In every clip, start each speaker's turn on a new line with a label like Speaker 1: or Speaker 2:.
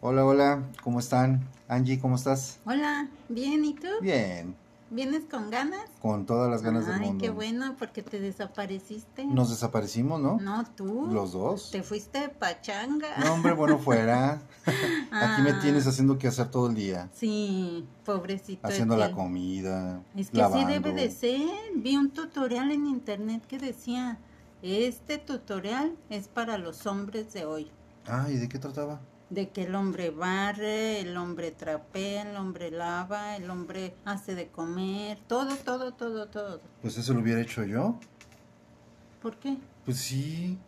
Speaker 1: Hola, hola, ¿cómo están? Angie, ¿cómo estás?
Speaker 2: Hola, bien, ¿y tú?
Speaker 1: Bien,
Speaker 2: ¿Vienes con ganas?
Speaker 1: con todas las ganas del
Speaker 2: Ay,
Speaker 1: mundo.
Speaker 2: qué bueno, porque te desapareciste.
Speaker 1: Nos desaparecimos, ¿no?
Speaker 2: No, tú.
Speaker 1: Los dos.
Speaker 2: Te fuiste de pachanga.
Speaker 1: No, hombre, bueno, fuera. Aquí me
Speaker 2: Ah.
Speaker 1: tienes haciendo que hacer todo el día.
Speaker 2: Sí, pobrecito.
Speaker 1: Haciendo la comida,
Speaker 2: Es que
Speaker 1: lavando.
Speaker 2: así debe de ser. Vi un tutorial en internet que decía, este tutorial es para los hombres de hoy.
Speaker 1: Ah, ¿y de qué trataba?
Speaker 2: De que el hombre barre, el hombre trapea, el hombre lava, el hombre hace de comer, todo, todo, todo, todo.
Speaker 1: Pues eso lo hubiera hecho yo.
Speaker 2: ¿Por qué?
Speaker 1: Pues sí,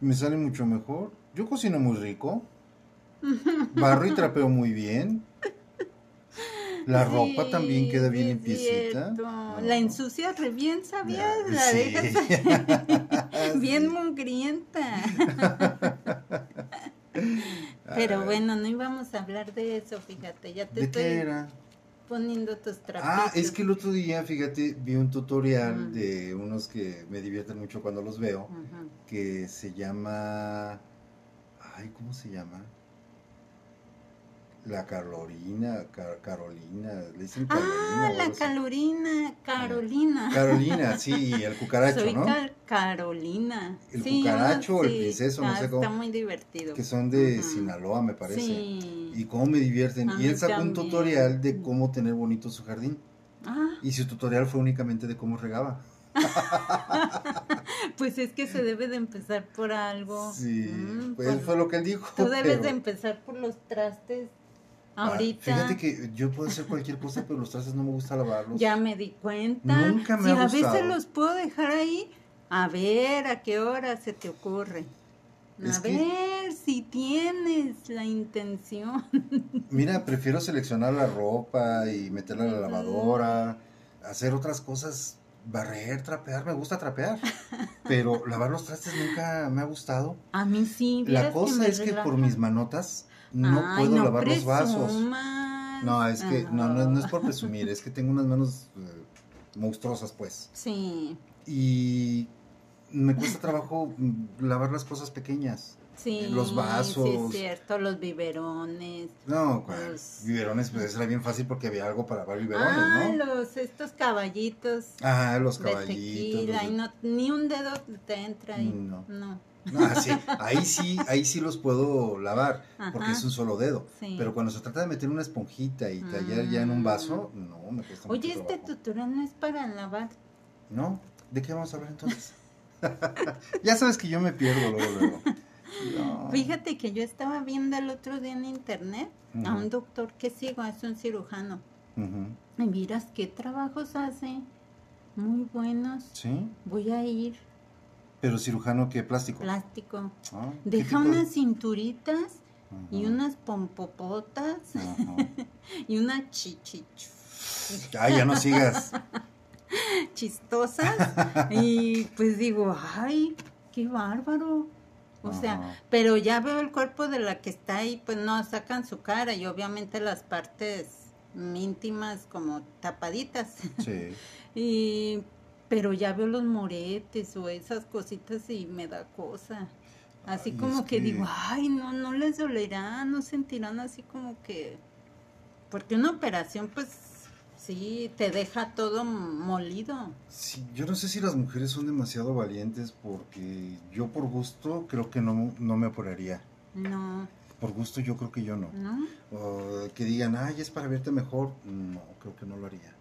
Speaker 1: me sale mucho mejor. Yo cocino muy rico. Barro y trapeo muy bien. La ropa también queda bien limpiecita. No.
Speaker 2: La ensucias re bien, ¿sabías?
Speaker 1: Ya,
Speaker 2: La
Speaker 1: sí.
Speaker 2: dejas bien
Speaker 1: Sí.
Speaker 2: mugrienta. Pero bueno, no íbamos a hablar de eso, fíjate, ya te
Speaker 1: ¿De
Speaker 2: estoy
Speaker 1: qué era?
Speaker 2: poniendo tus trapitos.
Speaker 1: Ah, es que el otro día, fíjate, vi un tutorial de unos que me divierten mucho cuando los veo, que se llama... Ay, ¿cómo se llama? La Carolina, Car- Carolina, le dicen Carolina.
Speaker 2: Ah, la. Carolina, Carolina.
Speaker 1: Carolina, sí, el cucaracho,
Speaker 2: Soy
Speaker 1: ¿no?
Speaker 2: Car- Carolina.
Speaker 1: El
Speaker 2: Sí,
Speaker 1: cucaracho o el
Speaker 2: sí,
Speaker 1: princeso, no sé cómo.
Speaker 2: Está muy divertido.
Speaker 1: Que son de. Sinaloa, me parece.
Speaker 2: Sí.
Speaker 1: Y cómo me divierten.
Speaker 2: A
Speaker 1: y él sacó un tutorial de cómo tener bonito su jardín.
Speaker 2: Ah,
Speaker 1: Y su tutorial fue únicamente de cómo regaba.
Speaker 2: pues es que se debe de empezar por algo.
Speaker 1: Sí,
Speaker 2: Mm,
Speaker 1: pues
Speaker 2: pues
Speaker 1: fue lo que él dijo.
Speaker 2: Tú debes
Speaker 1: pero-
Speaker 2: de empezar por los trastes.
Speaker 1: Ah,
Speaker 2: Ahorita
Speaker 1: fíjate que yo puedo hacer cualquier cosa, pero los trastes no me gusta lavarlos.
Speaker 2: ya me di cuenta.
Speaker 1: Nunca me
Speaker 2: si
Speaker 1: ha
Speaker 2: a veces
Speaker 1: gustado.
Speaker 2: los puedo dejar ahí, a ver a qué hora se te ocurre. A
Speaker 1: Es que-
Speaker 2: ver si tienes la intención.
Speaker 1: Mira, prefiero seleccionar la ropa y meterla en la lavadora, hacer otras cosas, barrer, trapear, me gusta trapear. Pero lavar los trastes nunca me ha gustado.
Speaker 2: A mí sí.
Speaker 1: La cosa es que por mis manotas no
Speaker 2: Ay,
Speaker 1: puedo
Speaker 2: no
Speaker 1: lavar los vasos. No, es que no, no, no es por presumir, es que tengo unas manos eh, monstruosas, pues.
Speaker 2: Sí,
Speaker 1: Y me cuesta trabajo mm, lavar las cosas pequeñas.
Speaker 2: sí.
Speaker 1: Los
Speaker 2: Sí,
Speaker 1: vasos.
Speaker 2: es cierto, los biberones.
Speaker 1: No,
Speaker 2: Los-
Speaker 1: biberones, pues era bien fácil porque había algo para lavar biberones,
Speaker 2: ah,
Speaker 1: ¿no?
Speaker 2: los, estos caballitos.
Speaker 1: Ah, los
Speaker 2: de
Speaker 1: caballitos.
Speaker 2: tequila,
Speaker 1: los
Speaker 2: y no, ni un dedo te entra ahí.
Speaker 1: No.
Speaker 2: No.
Speaker 1: Ah, sí, ahí sí, ahí sí los puedo lavar, porque es un solo dedo.
Speaker 2: Sí.
Speaker 1: Pero cuando se trata de meter una esponjita y tallar ya en un vaso, no, me cuesta
Speaker 2: Oye,
Speaker 1: mucho
Speaker 2: este
Speaker 1: trabajo.
Speaker 2: tutorial no es para lavar.
Speaker 1: ¿No? ¿De qué vamos a hablar entonces? ya sabes que yo me pierdo luego, luego. No.
Speaker 2: Fíjate que yo estaba viendo el otro día en internet a un doctor que sigo, es un cirujano.
Speaker 1: Ujú.
Speaker 2: Y miras qué trabajos hace. Muy buenos.
Speaker 1: Sí,
Speaker 2: Voy a ir.
Speaker 1: Pero cirujano, ¿qué? ¿Plástico?
Speaker 2: Plástico.
Speaker 1: Ah, ¿qué
Speaker 2: Deja
Speaker 1: de-
Speaker 2: unas cinturitas y unas pompopotas y una chichichu.
Speaker 1: Ay, ya no sigas.
Speaker 2: chistosas y pues digo, ay, qué bárbaro. O sea,
Speaker 1: Ajá.
Speaker 2: pero ya veo el cuerpo de la que está ahí, pues no sacan su cara y obviamente las partes íntimas como tapaditas.
Speaker 1: Sí.
Speaker 2: Y pero ya veo los moretes o esas cositas y me da cosa. Así
Speaker 1: Ay,
Speaker 2: como que,
Speaker 1: que-
Speaker 2: digo, ay, no, no les dolerá, no sentirán así como que... Porque una operación, pues, sí, te deja todo molido.
Speaker 1: Sí, yo no sé si las mujeres son demasiado valientes porque yo por gusto creo que no, no me operaría.
Speaker 2: No,
Speaker 1: Por gusto yo creo que yo no.
Speaker 2: no,
Speaker 1: O que digan, ay, es para verte mejor. No, creo que no lo haría.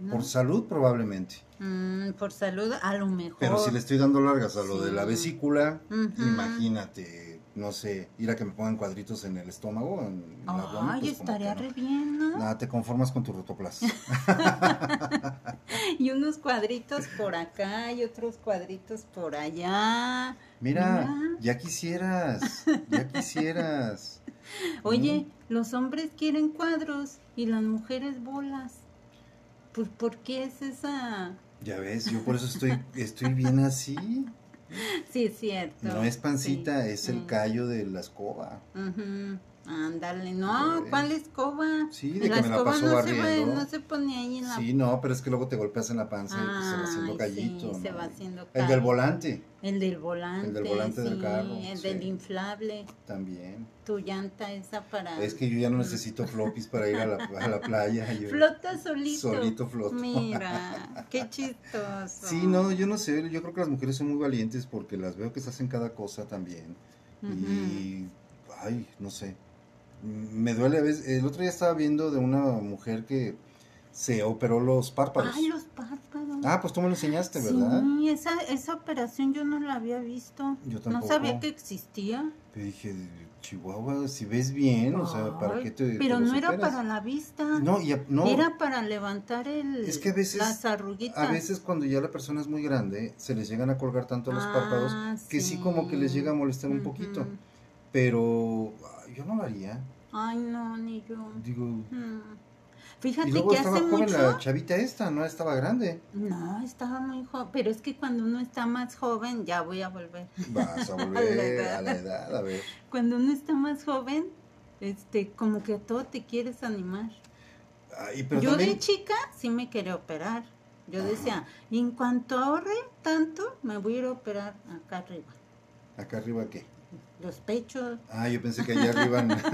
Speaker 2: No.
Speaker 1: Por salud probablemente.
Speaker 2: Mm, por salud, a lo mejor.
Speaker 1: Pero si le estoy dando largas a lo de la
Speaker 2: Sí.
Speaker 1: vesícula, imagínate, no sé, ir a que me pongan cuadritos en el estómago, en el abdomen,
Speaker 2: Ay,
Speaker 1: pues,
Speaker 2: estaría
Speaker 1: que no.
Speaker 2: re bien, ¿no?
Speaker 1: Nada, te conformas con tu rotoplas.
Speaker 2: Y unos cuadritos por acá y otros cuadritos por allá.
Speaker 1: Mira,
Speaker 2: Mira.
Speaker 1: ya quisieras, ya quisieras.
Speaker 2: Oye, los hombres quieren cuadros y las mujeres bolas. Pues, ¿por qué es esa...?
Speaker 1: Ya ves, yo por eso estoy, estoy bien así.
Speaker 2: Sí, es cierto.
Speaker 1: No es pancita,
Speaker 2: Sí,
Speaker 1: es el
Speaker 2: sí.
Speaker 1: callo de la escoba.
Speaker 2: Ándale, no, ¿cuál escoba?
Speaker 1: sí, de
Speaker 2: la
Speaker 1: que me la paso
Speaker 2: no se,
Speaker 1: barriendo.
Speaker 2: ve- no se pone ahí en la...
Speaker 1: Sí, no, pero es que luego te golpeas en la panza y pues se va haciendo gallito.
Speaker 2: sí, se
Speaker 1: ¿no?
Speaker 2: va haciendo
Speaker 1: El del volante
Speaker 2: El del volante.
Speaker 1: El del volante del
Speaker 2: sí,
Speaker 1: carro,
Speaker 2: El
Speaker 1: sí.
Speaker 2: del inflable.
Speaker 1: también.
Speaker 2: Tu llanta esa para...
Speaker 1: Es que yo ya no necesito floppies para ir a la, a la playa. yo-
Speaker 2: Flota solito.
Speaker 1: Solito floto.
Speaker 2: Mira, qué chistoso.
Speaker 1: Sí, no, yo no sé, yo creo que las mujeres son muy valientes porque las veo que se hacen cada cosa también. Y, ay, no sé, me duele a veces. El otro día estaba viendo de una mujer que se operó los párpados.
Speaker 2: Ay, los párpados.
Speaker 1: Ah, pues tú me lo enseñaste, ¿verdad?
Speaker 2: Sí, esa, esa operación yo no la había visto.
Speaker 1: Yo
Speaker 2: No
Speaker 1: tampoco.
Speaker 2: sabía que existía.
Speaker 1: Pero dije, Chihuahua, si ves bien, o sea, ¿para
Speaker 2: Ay,
Speaker 1: qué te
Speaker 2: Pero
Speaker 1: te
Speaker 2: no era para la vista.
Speaker 1: No, y a- no,
Speaker 2: Era para levantar el,
Speaker 1: Es que a veces-
Speaker 2: las arruguitas.
Speaker 1: a veces cuando ya la persona es muy grande, se les llegan a colgar tanto los párpados
Speaker 2: Ah,
Speaker 1: que sí como que les llega a molestar un
Speaker 2: Ujú.
Speaker 1: poquito. Pero yo no lo haría.
Speaker 2: Ay, no, ni yo.
Speaker 1: Digo,
Speaker 2: Mm.
Speaker 1: y
Speaker 2: Fíjate
Speaker 1: luego
Speaker 2: que
Speaker 1: estaba
Speaker 2: hace
Speaker 1: joven
Speaker 2: mucho.
Speaker 1: la chavita esta, no estaba grande.
Speaker 2: No, estaba muy joven. Pero es que cuando uno está más joven, ya voy a volver.
Speaker 1: Vas a
Speaker 2: A la
Speaker 1: volver a la edad, a ver.
Speaker 2: Cuando uno está más joven, este, como que a todo te quieres animar.
Speaker 1: Ay, pero
Speaker 2: yo
Speaker 1: también,
Speaker 2: de chica sí me quería operar. Yo
Speaker 1: Ajá.
Speaker 2: decía, en cuanto ahorre tanto, me voy a ir a operar acá arriba.
Speaker 1: acá arriba qué?
Speaker 2: Los pechos,
Speaker 1: Ah, yo pensé que allá arriba en, en la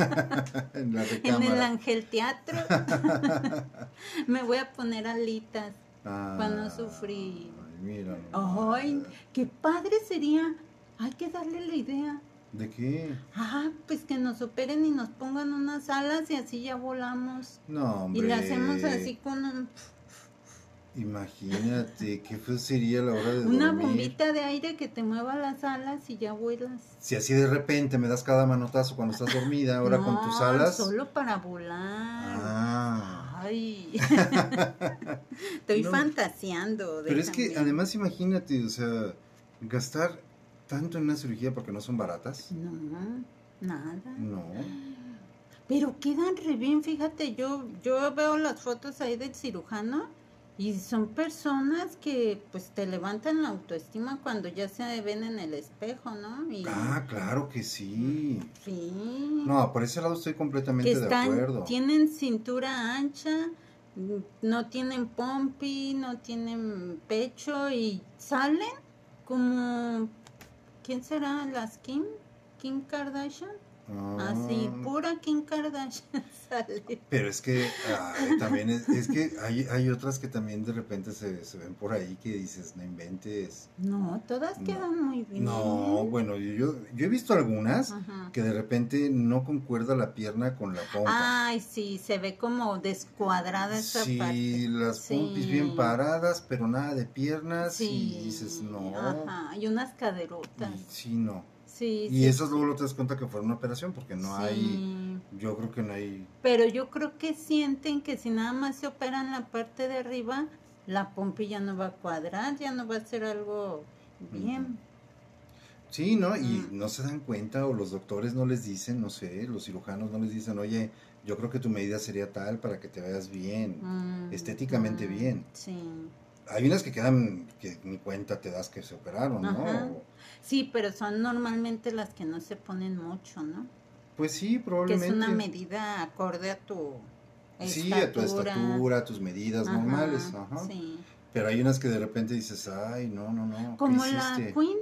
Speaker 2: en el
Speaker 1: recámara.
Speaker 2: Ángel Teatro. me voy a poner alitas.
Speaker 1: Ah,
Speaker 2: cuando sufrí.
Speaker 1: Ay, mira.
Speaker 2: Ay, qué padre sería. Hay que darle la idea.
Speaker 1: ¿De qué?
Speaker 2: Ah, pues que nos operen y nos pongan unas alas y así ya volamos.
Speaker 1: No, hombre.
Speaker 2: Y le hacemos así con un-
Speaker 1: Imagínate, qué feo sería la hora de
Speaker 2: una
Speaker 1: dormir.
Speaker 2: bombita de aire que te mueva las alas y ya vuelas.
Speaker 1: Si así de repente me das cada manotazo cuando estás dormida, ahora con tus alas.
Speaker 2: Solo para volar.
Speaker 1: Ah.
Speaker 2: Ay. Estoy
Speaker 1: No.
Speaker 2: fantaseando.
Speaker 1: Pero es que además imagínate, o sea, gastar tanto en una cirugía porque no son baratas.
Speaker 2: No, nada.
Speaker 1: No.
Speaker 2: Pero quedan re bien, fíjate, yo, yo veo las fotos ahí del cirujano y son personas que pues te levantan la autoestima cuando ya se ven en el espejo, ¿no? Y,
Speaker 1: Ah, claro que sí.
Speaker 2: sí.
Speaker 1: No, por ese lado estoy
Speaker 2: que
Speaker 1: completamente de
Speaker 2: están,
Speaker 1: acuerdo.
Speaker 2: tienen cintura ancha, no tienen pompi, no tienen pecho y salen como, ¿quién será? ¿Las Kim? ¿Kim Kardashian?
Speaker 1: Ah,
Speaker 2: Así, pura Kim Kardashian sale.
Speaker 1: Pero es que ay, también es, es que hay, hay otras que también de repente se, se ven por ahí que dices, no inventes.
Speaker 2: No, todas
Speaker 1: No.
Speaker 2: quedan muy bien.
Speaker 1: No, bueno, yo, yo he visto algunas
Speaker 2: Ajá.
Speaker 1: que de repente no concuerda la pierna con la pompa.
Speaker 2: Ay, sí, se ve como descuadrada esa
Speaker 1: sí,
Speaker 2: parte.
Speaker 1: las
Speaker 2: Sí.
Speaker 1: pompis bien paradas, pero nada de piernas
Speaker 2: Sí.
Speaker 1: y dices, no.
Speaker 2: Ajá, y unas caderotas.
Speaker 1: Y, sí, no.
Speaker 2: Sí,
Speaker 1: Y
Speaker 2: sí.
Speaker 1: esas luego te das cuenta que fueron una operación porque no hay,
Speaker 2: Sí.
Speaker 1: yo creo que no hay,
Speaker 2: Pero yo creo que sienten que si nada más se operan la parte de arriba, la pompi ya no va a cuadrar, ya no va a ser algo bien.
Speaker 1: sí, ¿no? Y
Speaker 2: Mm.
Speaker 1: no se dan cuenta o los doctores no les dicen, no sé, los cirujanos no les dicen, oye, yo creo que tu medida sería tal para que te veas bien.
Speaker 2: Mm,
Speaker 1: estéticamente
Speaker 2: mm,
Speaker 1: bien.
Speaker 2: Sí.
Speaker 1: Hay unas que quedan, que ni cuenta te das que se operaron, ¿no?
Speaker 2: Ajá. Sí, pero son normalmente las que no se ponen mucho, ¿no?
Speaker 1: Pues sí,
Speaker 2: Que
Speaker 1: probablemente.
Speaker 2: es una medida acorde a tu
Speaker 1: Sí, a tu estatura, a tus medidas
Speaker 2: Ajá,
Speaker 1: normales, ajá.
Speaker 2: Sí.
Speaker 1: Pero hay unas que de repente dices, ay, no, no, no. ¿qué
Speaker 2: Como la
Speaker 1: hiciste?"
Speaker 2: Queen,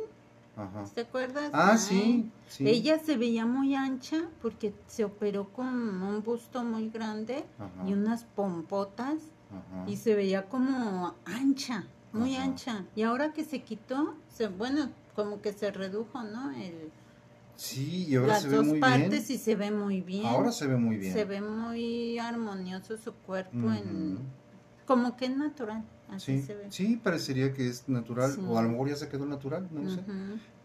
Speaker 1: Ajá.
Speaker 2: ¿te acuerdas?
Speaker 1: Ah,
Speaker 2: Ay,
Speaker 1: sí, sí.
Speaker 2: Ella se veía muy ancha porque se operó con un busto muy grande y unas pompotas
Speaker 1: ajá.
Speaker 2: y se veía como ancha, muy
Speaker 1: Ajá.
Speaker 2: ancha. Y ahora que se quitó, se, bueno, como que se redujo, ¿no? El,
Speaker 1: Sí, y ahora
Speaker 2: las
Speaker 1: se ve
Speaker 2: dos
Speaker 1: muy
Speaker 2: partes
Speaker 1: bien.
Speaker 2: y se ve muy bien.
Speaker 1: Ahora se ve muy bien.
Speaker 2: Se ve muy armonioso su cuerpo, en, como que es natural, así
Speaker 1: Sí,
Speaker 2: se ve.
Speaker 1: sí, parecería que es natural,
Speaker 2: Sí.
Speaker 1: o a lo mejor ya se quedó natural, no lo sé.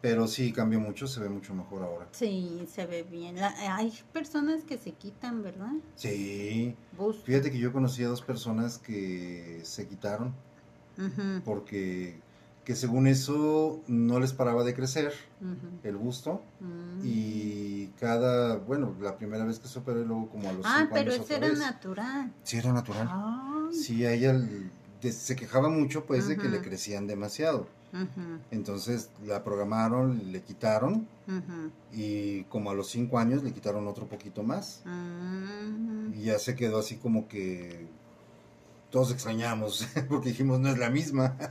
Speaker 1: Pero sí, cambió mucho, se ve mucho mejor ahora.
Speaker 2: Sí, se ve bien. La- hay personas que se quitan, ¿verdad?
Speaker 1: Sí,
Speaker 2: Busto.
Speaker 1: fíjate que yo conocí a dos personas que se quitaron porque que según eso no les paraba de crecer el busto
Speaker 2: Mm.
Speaker 1: y cada, bueno, la primera vez que se operó y luego como a los
Speaker 2: Ah,
Speaker 1: cinco
Speaker 2: pero
Speaker 1: años otra
Speaker 2: era
Speaker 1: vez.
Speaker 2: natural.
Speaker 1: Sí, era natural.
Speaker 2: Ay,
Speaker 1: Sí, a ella se quejaba mucho pues de que le crecían demasiado. Entonces la programaron, le quitaron y como a los cinco años le quitaron otro poquito más.
Speaker 2: Mm,
Speaker 1: Y ya se quedó así como que todos extrañamos porque dijimos no es la misma.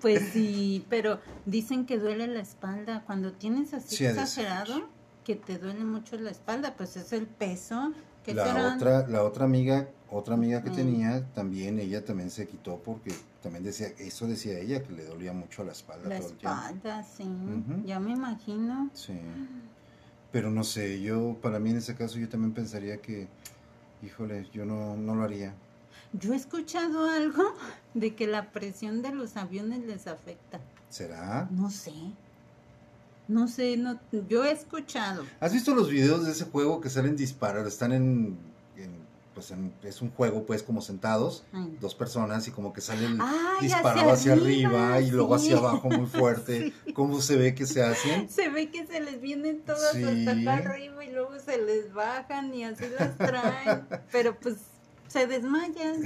Speaker 2: Pues sí, pero dicen que duele la espalda. Cuando tienes así
Speaker 1: Sí,
Speaker 2: exagerado, que te duele mucho la espalda, pues es el peso. que
Speaker 1: La
Speaker 2: serán?
Speaker 1: otra, la otra amiga, otra amiga que
Speaker 2: Mm.
Speaker 1: tenía, también ella también se quitó porque también decía, eso decía ella, que le dolía mucho la espalda
Speaker 2: La
Speaker 1: todo el tiempo.
Speaker 2: espalda, sí.
Speaker 1: Ujú.
Speaker 2: Ya me imagino.
Speaker 1: Sí. Pero no sé, yo, para mí en ese caso, yo también pensaría que, híjole, yo no, no lo haría.
Speaker 2: Yo he escuchado algo de que la presión de los aviones les afecta.
Speaker 1: ¿Será?
Speaker 2: No sé. No sé, no, yo he escuchado.
Speaker 1: ¿Has visto los videos de ese juego que salen disparar? Están en, pues en- es un juego pues como sentados,
Speaker 2: Ay.
Speaker 1: dos personas y como que salen
Speaker 2: Ay,
Speaker 1: disparado hacia, arriba, y luego
Speaker 2: sí.
Speaker 1: hacia abajo muy fuerte. ¿Cómo se ve que se hacen?
Speaker 2: Se ve que se les vienen todas
Speaker 1: Sí.
Speaker 2: hasta acá arriba y luego se les bajan y así las traen. Pero pues se desmayan.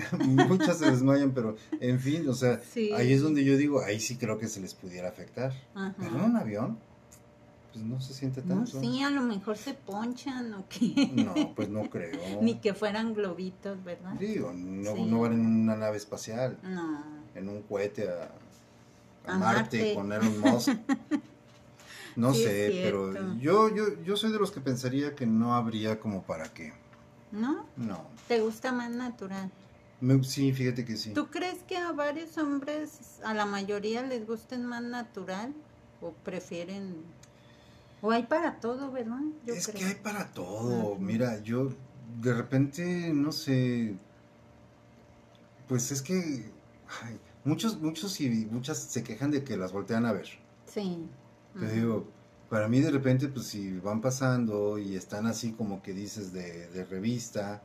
Speaker 1: Muchas se desmayan, pero en fin, o sea, ahí es donde yo digo, ahí sí creo que se les pudiera afectar.
Speaker 2: Ajá.
Speaker 1: Pero en un avión, pues no se siente
Speaker 2: No,
Speaker 1: tanto.
Speaker 2: sí, a lo mejor se ponchan o qué.
Speaker 1: No, pues no creo.
Speaker 2: Ni que fueran globitos, ¿verdad?
Speaker 1: Digo, no,
Speaker 2: Sí.
Speaker 1: no van en una nave espacial,
Speaker 2: No.
Speaker 1: en un cohete a, a
Speaker 2: A
Speaker 1: Marte,
Speaker 2: Marte.
Speaker 1: con Elon Musk. No
Speaker 2: Sí,
Speaker 1: sé, pero yo, yo, yo soy de los que pensaría que no habría como para qué.
Speaker 2: ¿No?
Speaker 1: No.
Speaker 2: ¿Te gusta más natural?
Speaker 1: Me- sí, fíjate que sí.
Speaker 2: ¿Tú crees que a varios hombres, a la mayoría, les gusten más natural? ¿O prefieren.? O hay para todo, ¿verdad? Yo
Speaker 1: es
Speaker 2: creo.
Speaker 1: que hay para todo. Mira, yo de repente, no sé, pues es que ay, muchos, muchos y muchas se quejan de que las voltean a ver.
Speaker 2: Sí.
Speaker 1: Te
Speaker 2: Ujú.
Speaker 1: digo, para mí de repente, pues si van pasando y están así como que dices de, de revista,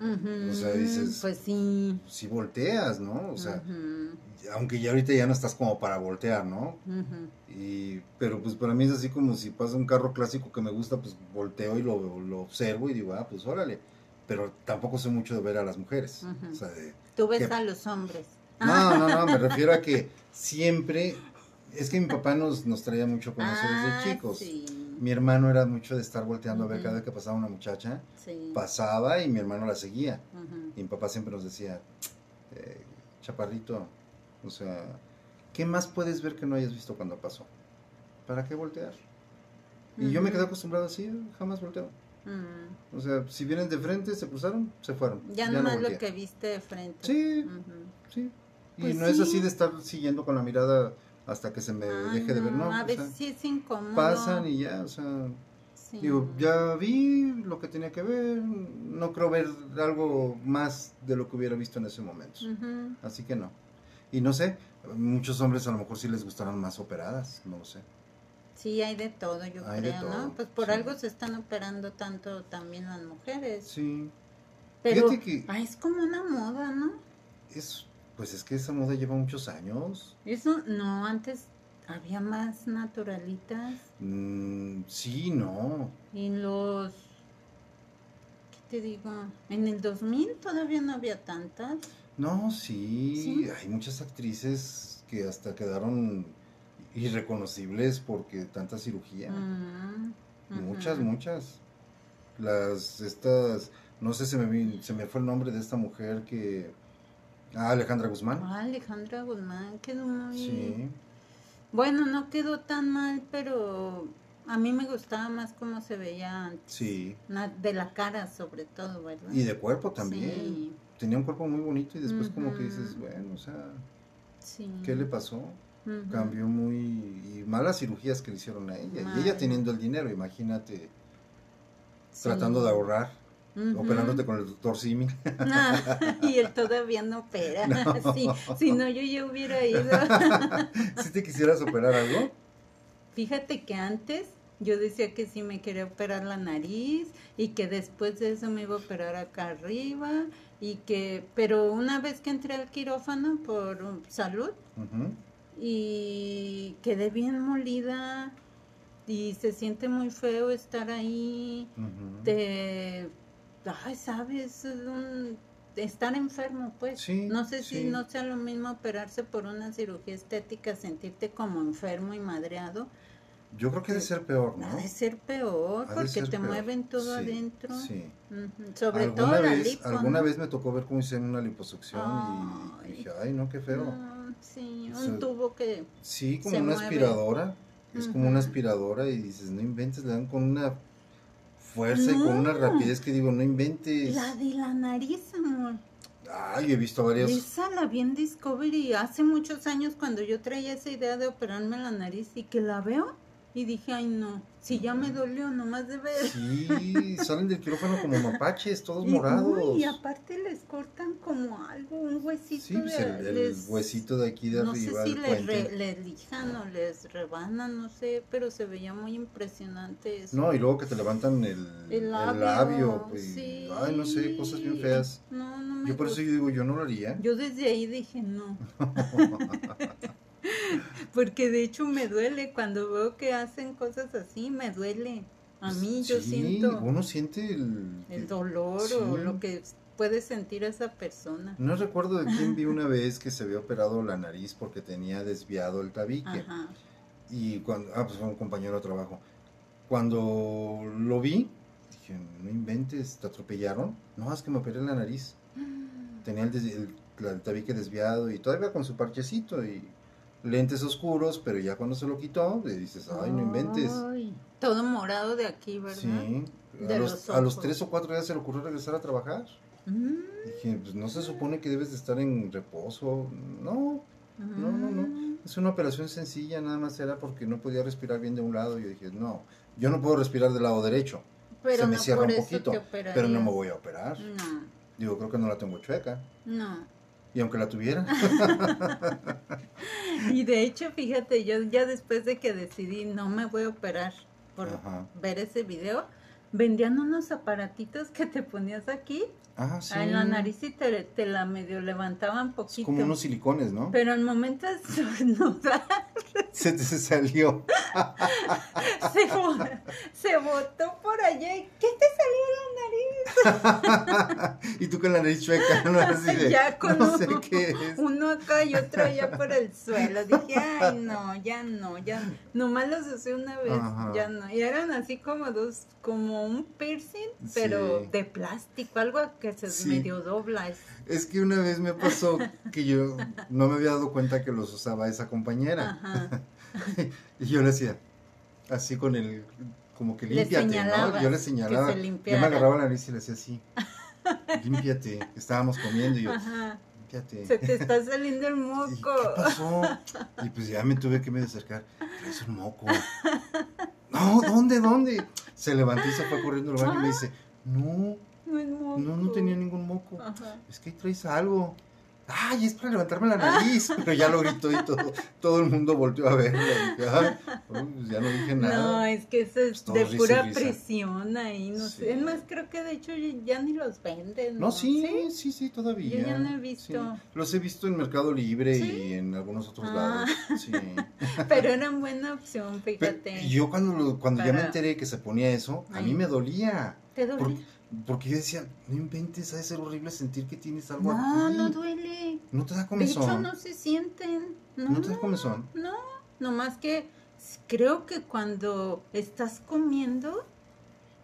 Speaker 1: O sea, dices-
Speaker 2: Pues sí.
Speaker 1: si volteas, ¿no? O sea, aunque ya ahorita ya no estás como para voltear, ¿no? Y, pero pues para mí es así como si pasa un carro clásico que me gusta, pues volteo y lo, lo observo y digo, ah, pues órale. Pero tampoco sé mucho de ver a las mujeres. O sea, de,
Speaker 2: Tú ves a los hombres.
Speaker 1: no, no, no, me refiero a que siempre, es que mi papá nos, nos traía mucho con eso
Speaker 2: Ah,
Speaker 1: desde chicos.
Speaker 2: Sí.
Speaker 1: Mi hermano era mucho de estar volteando a ver cada vez que pasaba una muchacha,
Speaker 2: sí.
Speaker 1: pasaba y mi hermano la seguía. Y mi papá siempre nos decía, eh, chaparrito, o sea, ¿qué más puedes ver que no hayas visto cuando pasó? ¿Para qué voltear? Y yo me quedé acostumbrado así, jamás volteo. O sea, si vienen de frente, se cruzaron, se fueron.
Speaker 2: Ya
Speaker 1: no
Speaker 2: nomás lo que viste de frente.
Speaker 1: Sí, sí. Y
Speaker 2: Pues
Speaker 1: no es
Speaker 2: sí.
Speaker 1: así de estar siguiendo con la mirada hasta que se me
Speaker 2: Ay,
Speaker 1: deje de ver, no.
Speaker 2: A veces sí es incómodo.
Speaker 1: pasan y ya, o sea,
Speaker 2: Sí.
Speaker 1: digo, ya vi lo que tenía que ver, no creo ver algo más de lo que hubiera visto en ese momento. Así que no. Y no sé, muchos hombres a lo mejor sí les gustarán más operadas, no lo sé.
Speaker 2: Sí, hay de todo, yo
Speaker 1: Hay
Speaker 2: creo,
Speaker 1: todo,
Speaker 2: ¿no? Pues por
Speaker 1: sí.
Speaker 2: algo se están operando tanto también las mujeres.
Speaker 1: Sí,
Speaker 2: Pero
Speaker 1: que-
Speaker 2: ah, es como una moda, ¿no?
Speaker 1: es, pues es que esa moda lleva muchos años.
Speaker 2: Eso, no, antes había más naturalitas
Speaker 1: Mm, sí, no.
Speaker 2: y los... ¿Qué te digo? En el 2000 todavía no había tantas.
Speaker 1: No, sí,
Speaker 2: Sí.
Speaker 1: hay muchas actrices que hasta quedaron irreconocibles porque tanta cirugía.
Speaker 2: Ujú.
Speaker 1: Muchas, muchas. Las, estas, no sé, se me, se me fue el nombre de esta mujer que... Ah, Alejandra Guzmán.
Speaker 2: Ah, Alejandra Guzmán quedó muy...
Speaker 1: Sí,
Speaker 2: Bueno, no quedó tan mal, pero a mí me gustaba más cómo se veía antes.
Speaker 1: sí.
Speaker 2: De la cara, sobre todo, ¿verdad?
Speaker 1: Y de cuerpo también.
Speaker 2: Sí,
Speaker 1: Tenía un cuerpo muy bonito y después como que dices, bueno, o sea,
Speaker 2: sí.
Speaker 1: ¿qué le pasó? Cambió muy... Y malas cirugías que le hicieron a ella. Y ella
Speaker 2: Mal.
Speaker 1: teniendo el dinero, imagínate,
Speaker 2: Sí.
Speaker 1: tratando de ahorrar, Operándote con el doctor Simi.
Speaker 2: Ah, y él todavía no opera.
Speaker 1: No.
Speaker 2: Sí, si no, yo ya hubiera ido.
Speaker 1: si te quisieras operar algo,
Speaker 2: Fíjate que antes yo decía que sí me quería operar la nariz y que después de eso me iba a operar acá arriba y que, pero una vez que entré al quirófano por salud y quedé bien molida y se siente muy feo estar ahí,
Speaker 1: ujú.
Speaker 2: te, ay, sabes, Es un- estar enfermo, pues.
Speaker 1: Sí,
Speaker 2: no sé si no sea lo mismo operarse por una cirugía estética, sentirte como enfermo y madreado.
Speaker 1: Yo creo que debe ser peor, ¿no?
Speaker 2: Ha de ser peor,
Speaker 1: Ha de
Speaker 2: porque
Speaker 1: ser
Speaker 2: te
Speaker 1: peor.
Speaker 2: mueven todo
Speaker 1: Sí,
Speaker 2: adentro.
Speaker 1: Sí.
Speaker 2: Sobre todo
Speaker 1: alguna
Speaker 2: la
Speaker 1: vez,
Speaker 2: lipo,
Speaker 1: alguna
Speaker 2: ¿no?
Speaker 1: vez me tocó ver cómo hicieron una liposucción y dije, ay, no, qué feo.
Speaker 2: No, sí,
Speaker 1: O
Speaker 2: un
Speaker 1: sea,
Speaker 2: tubo que...
Speaker 1: Sí, como
Speaker 2: Se
Speaker 1: una
Speaker 2: mueve.
Speaker 1: aspiradora. Es como una aspiradora y dices, no inventes, le dan con una fuerza y con una
Speaker 2: No.
Speaker 1: rapidez que digo, no inventes.
Speaker 2: La de la nariz, amor.
Speaker 1: Ay, he visto varias.
Speaker 2: Esa la vi en Discovery hace muchos años cuando yo traía esa idea de operarme la nariz y que la veo y dije, ay no, si ya me dolió nomás de ver.
Speaker 1: Sí, salen del quirófano como mapaches, todos
Speaker 2: Y,
Speaker 1: morados.
Speaker 2: y aparte les cortan como algo, un huesito.
Speaker 1: Sí, pues
Speaker 2: de-
Speaker 1: el, el
Speaker 2: les-
Speaker 1: huesito de aquí de
Speaker 2: No sé
Speaker 1: arriba,
Speaker 2: si
Speaker 1: el
Speaker 2: les,
Speaker 1: puente.
Speaker 2: re- les lijan o les rebanan, no sé, pero se veía muy impresionante eso.
Speaker 1: No, y luego que te levantan el,
Speaker 2: el
Speaker 1: el
Speaker 2: labio,
Speaker 1: labio. pues,
Speaker 2: sí.
Speaker 1: Ay, no sé, cosas bien feas.
Speaker 2: No, no me
Speaker 1: Yo por eso
Speaker 2: gusta.
Speaker 1: yo digo, yo no lo haría.
Speaker 2: Yo desde ahí dije no. Porque de hecho me duele cuando veo que hacen cosas así, me duele. A mí yo
Speaker 1: Sí,
Speaker 2: siento
Speaker 1: Uno siente el...
Speaker 2: el dolor o lo que puede sentir esa persona.
Speaker 1: No recuerdo de quién vi una vez que se había operado la nariz porque tenía desviado el tabique.
Speaker 2: Ajá.
Speaker 1: Y cuando, ah, pues fue un compañero de trabajo. Cuando lo vi, dije, no inventes, ¿te atropellaron? No, es que me operé la nariz. Tenía el, el- el tabique desviado y todavía con su parchecito y lentes oscuros, pero ya cuando se lo quitó, le dices, ay, no inventes.
Speaker 2: Ay, todo morado de aquí, ¿verdad?
Speaker 1: Sí.
Speaker 2: De
Speaker 1: A los,
Speaker 2: los
Speaker 1: a los
Speaker 2: ojos.
Speaker 1: tres o cuatro días se le ocurrió regresar a trabajar.
Speaker 2: Mm,
Speaker 1: Dije, pues no se supone que debes de estar en reposo. No, no, no, no.
Speaker 2: mm.
Speaker 1: Es una operación sencilla, nada más era porque no podía respirar bien de un lado. Yo dije, no, yo no puedo respirar del lado derecho,
Speaker 2: Pero
Speaker 1: se me
Speaker 2: no
Speaker 1: cierra un poquito, pero no me voy a operar.
Speaker 2: No,
Speaker 1: Digo, creo que no la tengo chueca.
Speaker 2: no.
Speaker 1: Y aunque la tuviera,
Speaker 2: Y de hecho, fíjate, yo ya después de que decidí no me voy a operar por
Speaker 1: Ajá.
Speaker 2: ver ese video, vendían unos aparatitos que te ponías aquí
Speaker 1: ah, sí.
Speaker 2: en la nariz y te, te la medio levantaban
Speaker 1: Es
Speaker 2: poquito.
Speaker 1: como unos silicones, ¿no?
Speaker 2: Pero en momentos estornudar
Speaker 1: Se te se salió.
Speaker 2: se, bo- se botó por allá y ¿qué te
Speaker 1: y tú con la nariz chueca, ¿no? Así de,
Speaker 2: Ya con
Speaker 1: no sé
Speaker 2: uno.
Speaker 1: qué es.
Speaker 2: Uno acá y otro allá por el suelo. Dije, ay, no, ya no, ya. Nomás los usé una vez,
Speaker 1: Ajá.
Speaker 2: ya no. Y eran así como dos, como un piercing, pero
Speaker 1: Sí.
Speaker 2: de plástico, algo que se
Speaker 1: Sí.
Speaker 2: medio dobla. Es-
Speaker 1: que una vez me pasó que yo no me había dado cuenta que los usaba esa compañera.
Speaker 2: Ajá.
Speaker 1: Y yo le hacía así con el, como que límpiate, ¿no? Yo le
Speaker 2: que
Speaker 1: señalaba.
Speaker 2: se
Speaker 1: Yo me agarraba la nariz y le hacía así. Límpiate. Estábamos comiendo y yo,
Speaker 2: Ajá.
Speaker 1: límpiate.
Speaker 2: Se te está saliendo el
Speaker 1: ¿Y
Speaker 2: moco.
Speaker 1: qué pasó? Y pues ya me tuve que me acercar. Traes un moco. No, ¿dónde, dónde? Se levantó y se fue corriendo al baño y me dice, no,
Speaker 2: No es moco.
Speaker 1: no, no tenía ningún moco.
Speaker 2: Ajá.
Speaker 1: Es que ahí traes algo. Ay, es para levantarme la nariz. Pero ya lo gritó y todo, todo el mundo volteó a verlo. Y dije, "Ay, pues ya no dije nada.
Speaker 2: No, es que eso es
Speaker 1: Pues
Speaker 2: de
Speaker 1: risa
Speaker 2: pura
Speaker 1: risa.
Speaker 2: presión ahí, no
Speaker 1: Sí.
Speaker 2: sé. Es más, creo que de hecho ya ni los venden.
Speaker 1: No, sí, sí, sí, todavía.
Speaker 2: Yo ya no he visto.
Speaker 1: Sí. Los he visto en Mercado Libre y en algunos otros
Speaker 2: Ah.
Speaker 1: lados. Sí.
Speaker 2: Pero eran buena opción,
Speaker 1: Pero
Speaker 2: fíjate.
Speaker 1: yo cuando, cuando ya me enteré que se ponía eso, a mí me dolía.
Speaker 2: ¿Te
Speaker 1: Por-
Speaker 2: duele?
Speaker 1: Porque yo decía, no inventes, ha de ser horrible sentir que tienes algo
Speaker 2: No,
Speaker 1: aquí.
Speaker 2: no duele.
Speaker 1: ¿No te da
Speaker 2: De hecho,
Speaker 1: comezón?
Speaker 2: no se sienten. No,
Speaker 1: ¿No te da comezón?
Speaker 2: No, nomás que creo que cuando estás comiendo,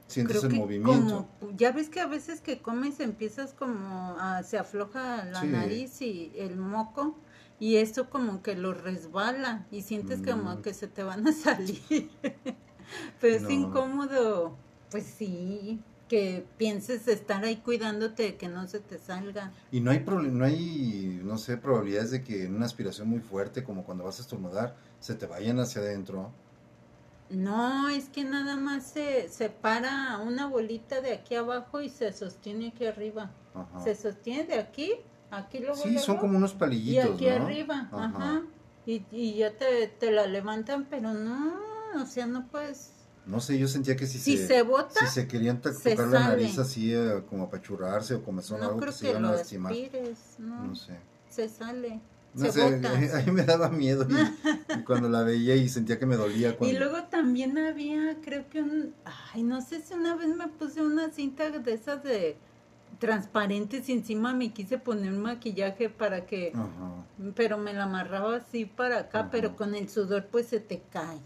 Speaker 1: Sientes
Speaker 2: creo
Speaker 1: el
Speaker 2: que
Speaker 1: movimiento.
Speaker 2: como, ya ves que a veces que comes empiezas como a, se afloja la
Speaker 1: Sí.
Speaker 2: nariz y el moco y eso como que lo resbala y sientes
Speaker 1: Mm.
Speaker 2: como que se te van a salir. Pero es
Speaker 1: No.
Speaker 2: incómodo, pues sí, que pienses estar ahí cuidándote de que no se te salga.
Speaker 1: Y no hay, no hay, no sé, probabilidades de que en una aspiración muy fuerte, como cuando vas a estornudar, se te vayan hacia adentro.
Speaker 2: No, es que nada más se separa una bolita de aquí abajo y se sostiene aquí arriba.
Speaker 1: Ajá.
Speaker 2: Se sostiene de aquí, aquí luego.
Speaker 1: Sí, son como unos
Speaker 2: Y
Speaker 1: palillitos,
Speaker 2: aquí
Speaker 1: ¿no?
Speaker 2: arriba,
Speaker 1: Ajá.
Speaker 2: ajá. Y, y ya te, te la levantan, pero no, o sea, no puedes.
Speaker 1: No sé, yo sentía que si,
Speaker 2: Si
Speaker 1: se,
Speaker 2: se bota,
Speaker 1: si se querían
Speaker 2: se
Speaker 1: tocar la nariz así, eh, como apachurrarse o comezón
Speaker 2: no
Speaker 1: algo
Speaker 2: creo
Speaker 1: que se
Speaker 2: que
Speaker 1: iban a lastimar.
Speaker 2: no,
Speaker 1: No sé.
Speaker 2: se sale.
Speaker 1: No
Speaker 2: se
Speaker 1: sé,
Speaker 2: bota,
Speaker 1: a, a mí me daba miedo y, y cuando la veía y sentía que me dolía. Cuando...
Speaker 2: Y luego también había, creo que un, ay, no sé si una vez me puse una cinta de esas de, transparentes y encima me quise poner maquillaje para que,
Speaker 1: Ajá.
Speaker 2: pero me la amarraba así para acá,
Speaker 1: Ajá.
Speaker 2: pero con el sudor pues se te cae.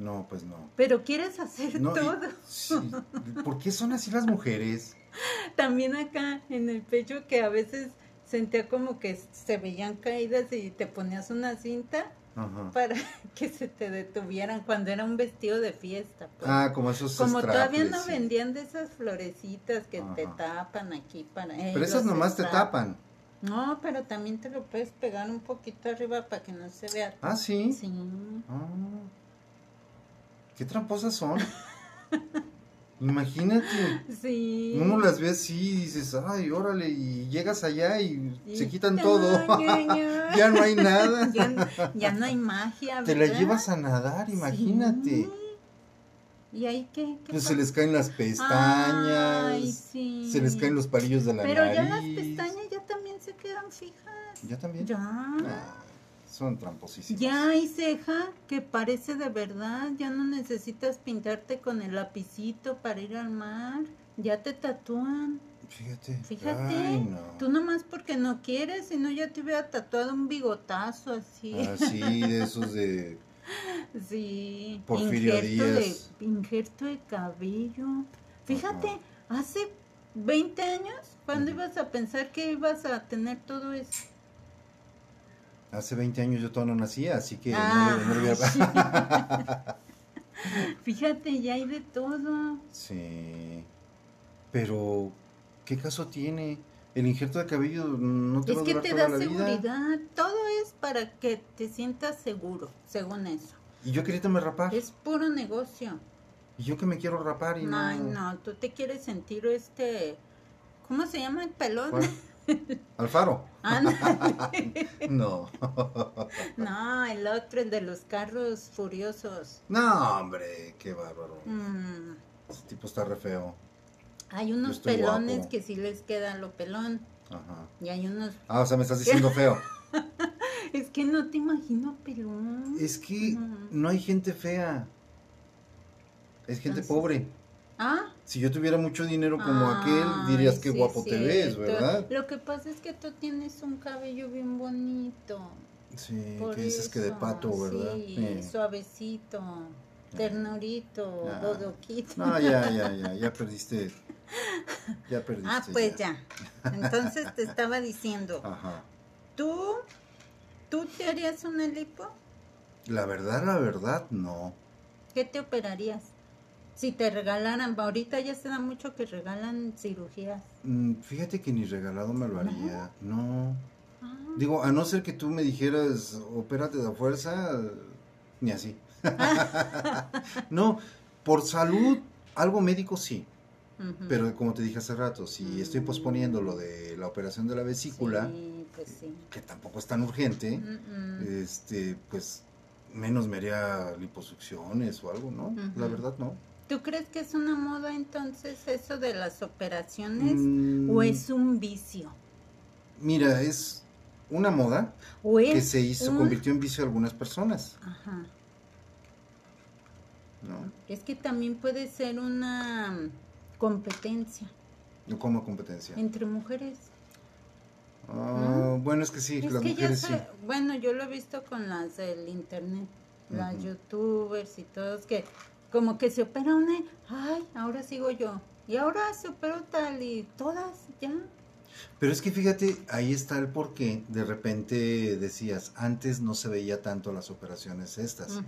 Speaker 2: No.
Speaker 1: pues no.
Speaker 2: Pero quieres hacer
Speaker 1: No, y-
Speaker 2: todo.
Speaker 1: sí, ¿Por qué son así las mujeres?
Speaker 2: También acá en el pecho que a veces sentía como que se veían caídas y te ponías una cinta
Speaker 1: Ajá.
Speaker 2: para que se te detuvieran cuando era un vestido de fiesta. pues.
Speaker 1: Ah, como esos
Speaker 2: Como todavía no
Speaker 1: sí.
Speaker 2: vendían de esas florecitas que te tapan aquí para...
Speaker 1: Pero esas nomás te tapan.
Speaker 2: No, pero también te lo puedes pegar un poquito arriba para que no se vea.
Speaker 1: Ah, sí.
Speaker 2: Sí.
Speaker 1: Ah. Qué tramposas son. Imagínate.
Speaker 2: Sí.
Speaker 1: Uno las ve así y dices, ay, órale, y llegas allá y,
Speaker 2: Y-
Speaker 1: se quitan todo.
Speaker 2: ya,
Speaker 1: no hay nada.
Speaker 2: Ya, no- ya no hay magia.
Speaker 1: Te la llevas a nadar, imagínate.
Speaker 2: Sí. ¿Y ahí qué? ¿Qué
Speaker 1: Pues se les caen las pestañas,
Speaker 2: Ay, sí.
Speaker 1: se les caen los palillos de la
Speaker 2: Pero
Speaker 1: nariz.
Speaker 2: ya las pestañas ya también se quedan fijas.
Speaker 1: ¿Ya también?
Speaker 2: Ya.
Speaker 1: Ah, son tramposísimas.
Speaker 2: Ya hay ceja que parece de verdad, ya no necesitas pintarte con el lapicito para ir al mar, ya te tatúan.
Speaker 1: Fíjate.
Speaker 2: Fíjate,
Speaker 1: Ay, no.
Speaker 2: tú nomás porque no quieres, si no ya te hubiera tatuado un bigotazo así.
Speaker 1: Así, Ah, de esos de...
Speaker 2: Sí,
Speaker 1: Porfirio
Speaker 2: injerto
Speaker 1: Díaz.
Speaker 2: de injerto de cabello. Fíjate, hace 20 años, ¿cuándo ibas a pensar que ibas a tener todo eso?
Speaker 1: Hace 20 años yo todavía no nacía, así que
Speaker 2: Ah,
Speaker 1: no, no a...
Speaker 2: Fíjate, ya hay de todo.
Speaker 1: Sí. Pero, ¿qué caso tiene? El injerto de cabello no te
Speaker 2: Es
Speaker 1: va a
Speaker 2: que te
Speaker 1: toda
Speaker 2: da
Speaker 1: la vida.
Speaker 2: seguridad, todo es para que te sientas seguro, según eso.
Speaker 1: Y yo quería me rapar.
Speaker 2: Es puro negocio.
Speaker 1: Y yo que me quiero rapar y no...
Speaker 2: Ay, no, tú te quieres sentir este, ¿cómo se llama el pelón?
Speaker 1: ¿Cuál? Alfaro. No.
Speaker 2: No, el otro, el de los carros furiosos.
Speaker 1: No, hombre, qué bárbaro.
Speaker 2: Mm,
Speaker 1: Ese tipo está re feo.
Speaker 2: hay unos pelones
Speaker 1: guapo.
Speaker 2: que sí les queda lo pelón.
Speaker 1: Ajá.
Speaker 2: Y hay unos...
Speaker 1: Ah, o sea, me estás diciendo feo.
Speaker 2: Es que no te imagino pelón.
Speaker 1: Es que no hay gente fea. Es gente
Speaker 2: Entonces,
Speaker 1: pobre.
Speaker 2: Ah,
Speaker 1: Si yo tuviera mucho dinero como aquel, dirías que
Speaker 2: sí,
Speaker 1: guapo te ves. ¿verdad?
Speaker 2: Lo que pasa es que tú tienes un cabello bien bonito.
Speaker 1: Sí,
Speaker 2: Por
Speaker 1: que dices que de pato, ¿verdad?
Speaker 2: Sí,
Speaker 1: Sí.
Speaker 2: suavecito, ternurito,
Speaker 1: Ah.
Speaker 2: dodoquito.
Speaker 1: No, ya, ya, ya, ya perdiste. Ya perdiste.
Speaker 2: ah, pues ya. Entonces te estaba diciendo,
Speaker 1: Ajá.
Speaker 2: ¿tú, tú te harías una lipo?
Speaker 1: La verdad, la verdad, no.
Speaker 2: ¿Qué te operarías? Si te regalaran, ahorita ya se da mucho que regalan cirugías.
Speaker 1: Mm, Fíjate que ni regalado me lo haría. No.
Speaker 2: Ah,
Speaker 1: Digo, a no ser que tú me dijeras, opérate de fuerza, ni así. no, por salud, algo médico sí. Pero como te dije hace rato, si estoy posponiendo lo de la operación de la vesícula,
Speaker 2: Sí, pues sí.
Speaker 1: que tampoco es tan urgente,
Speaker 2: Mm, mm.
Speaker 1: este, pues menos me haría liposucciones o algo, ¿no? La verdad, no.
Speaker 2: ¿Tú crees que es una moda entonces eso de las operaciones
Speaker 1: Mm,
Speaker 2: o es un vicio?
Speaker 1: Mira, es una moda
Speaker 2: ¿O
Speaker 1: que se hizo,
Speaker 2: un-
Speaker 1: convirtió en vicio a algunas personas,
Speaker 2: Ajá.
Speaker 1: ¿no?
Speaker 2: Es que también puede ser una mm, competencia
Speaker 1: No como competencia.
Speaker 2: entre mujeres.
Speaker 1: Ah, Bueno, es que sí,
Speaker 2: es
Speaker 1: las
Speaker 2: que ya
Speaker 1: mujeres sí.
Speaker 2: sé, bueno, yo lo he visto con las del internet, las youtubers y todos que como que se opera una, ay, ahora sigo yo. Y ahora se operó tal y todas ya.
Speaker 1: Pero es que fíjate, ahí está el porqué. De repente decías, antes no se veía tanto las operaciones estas.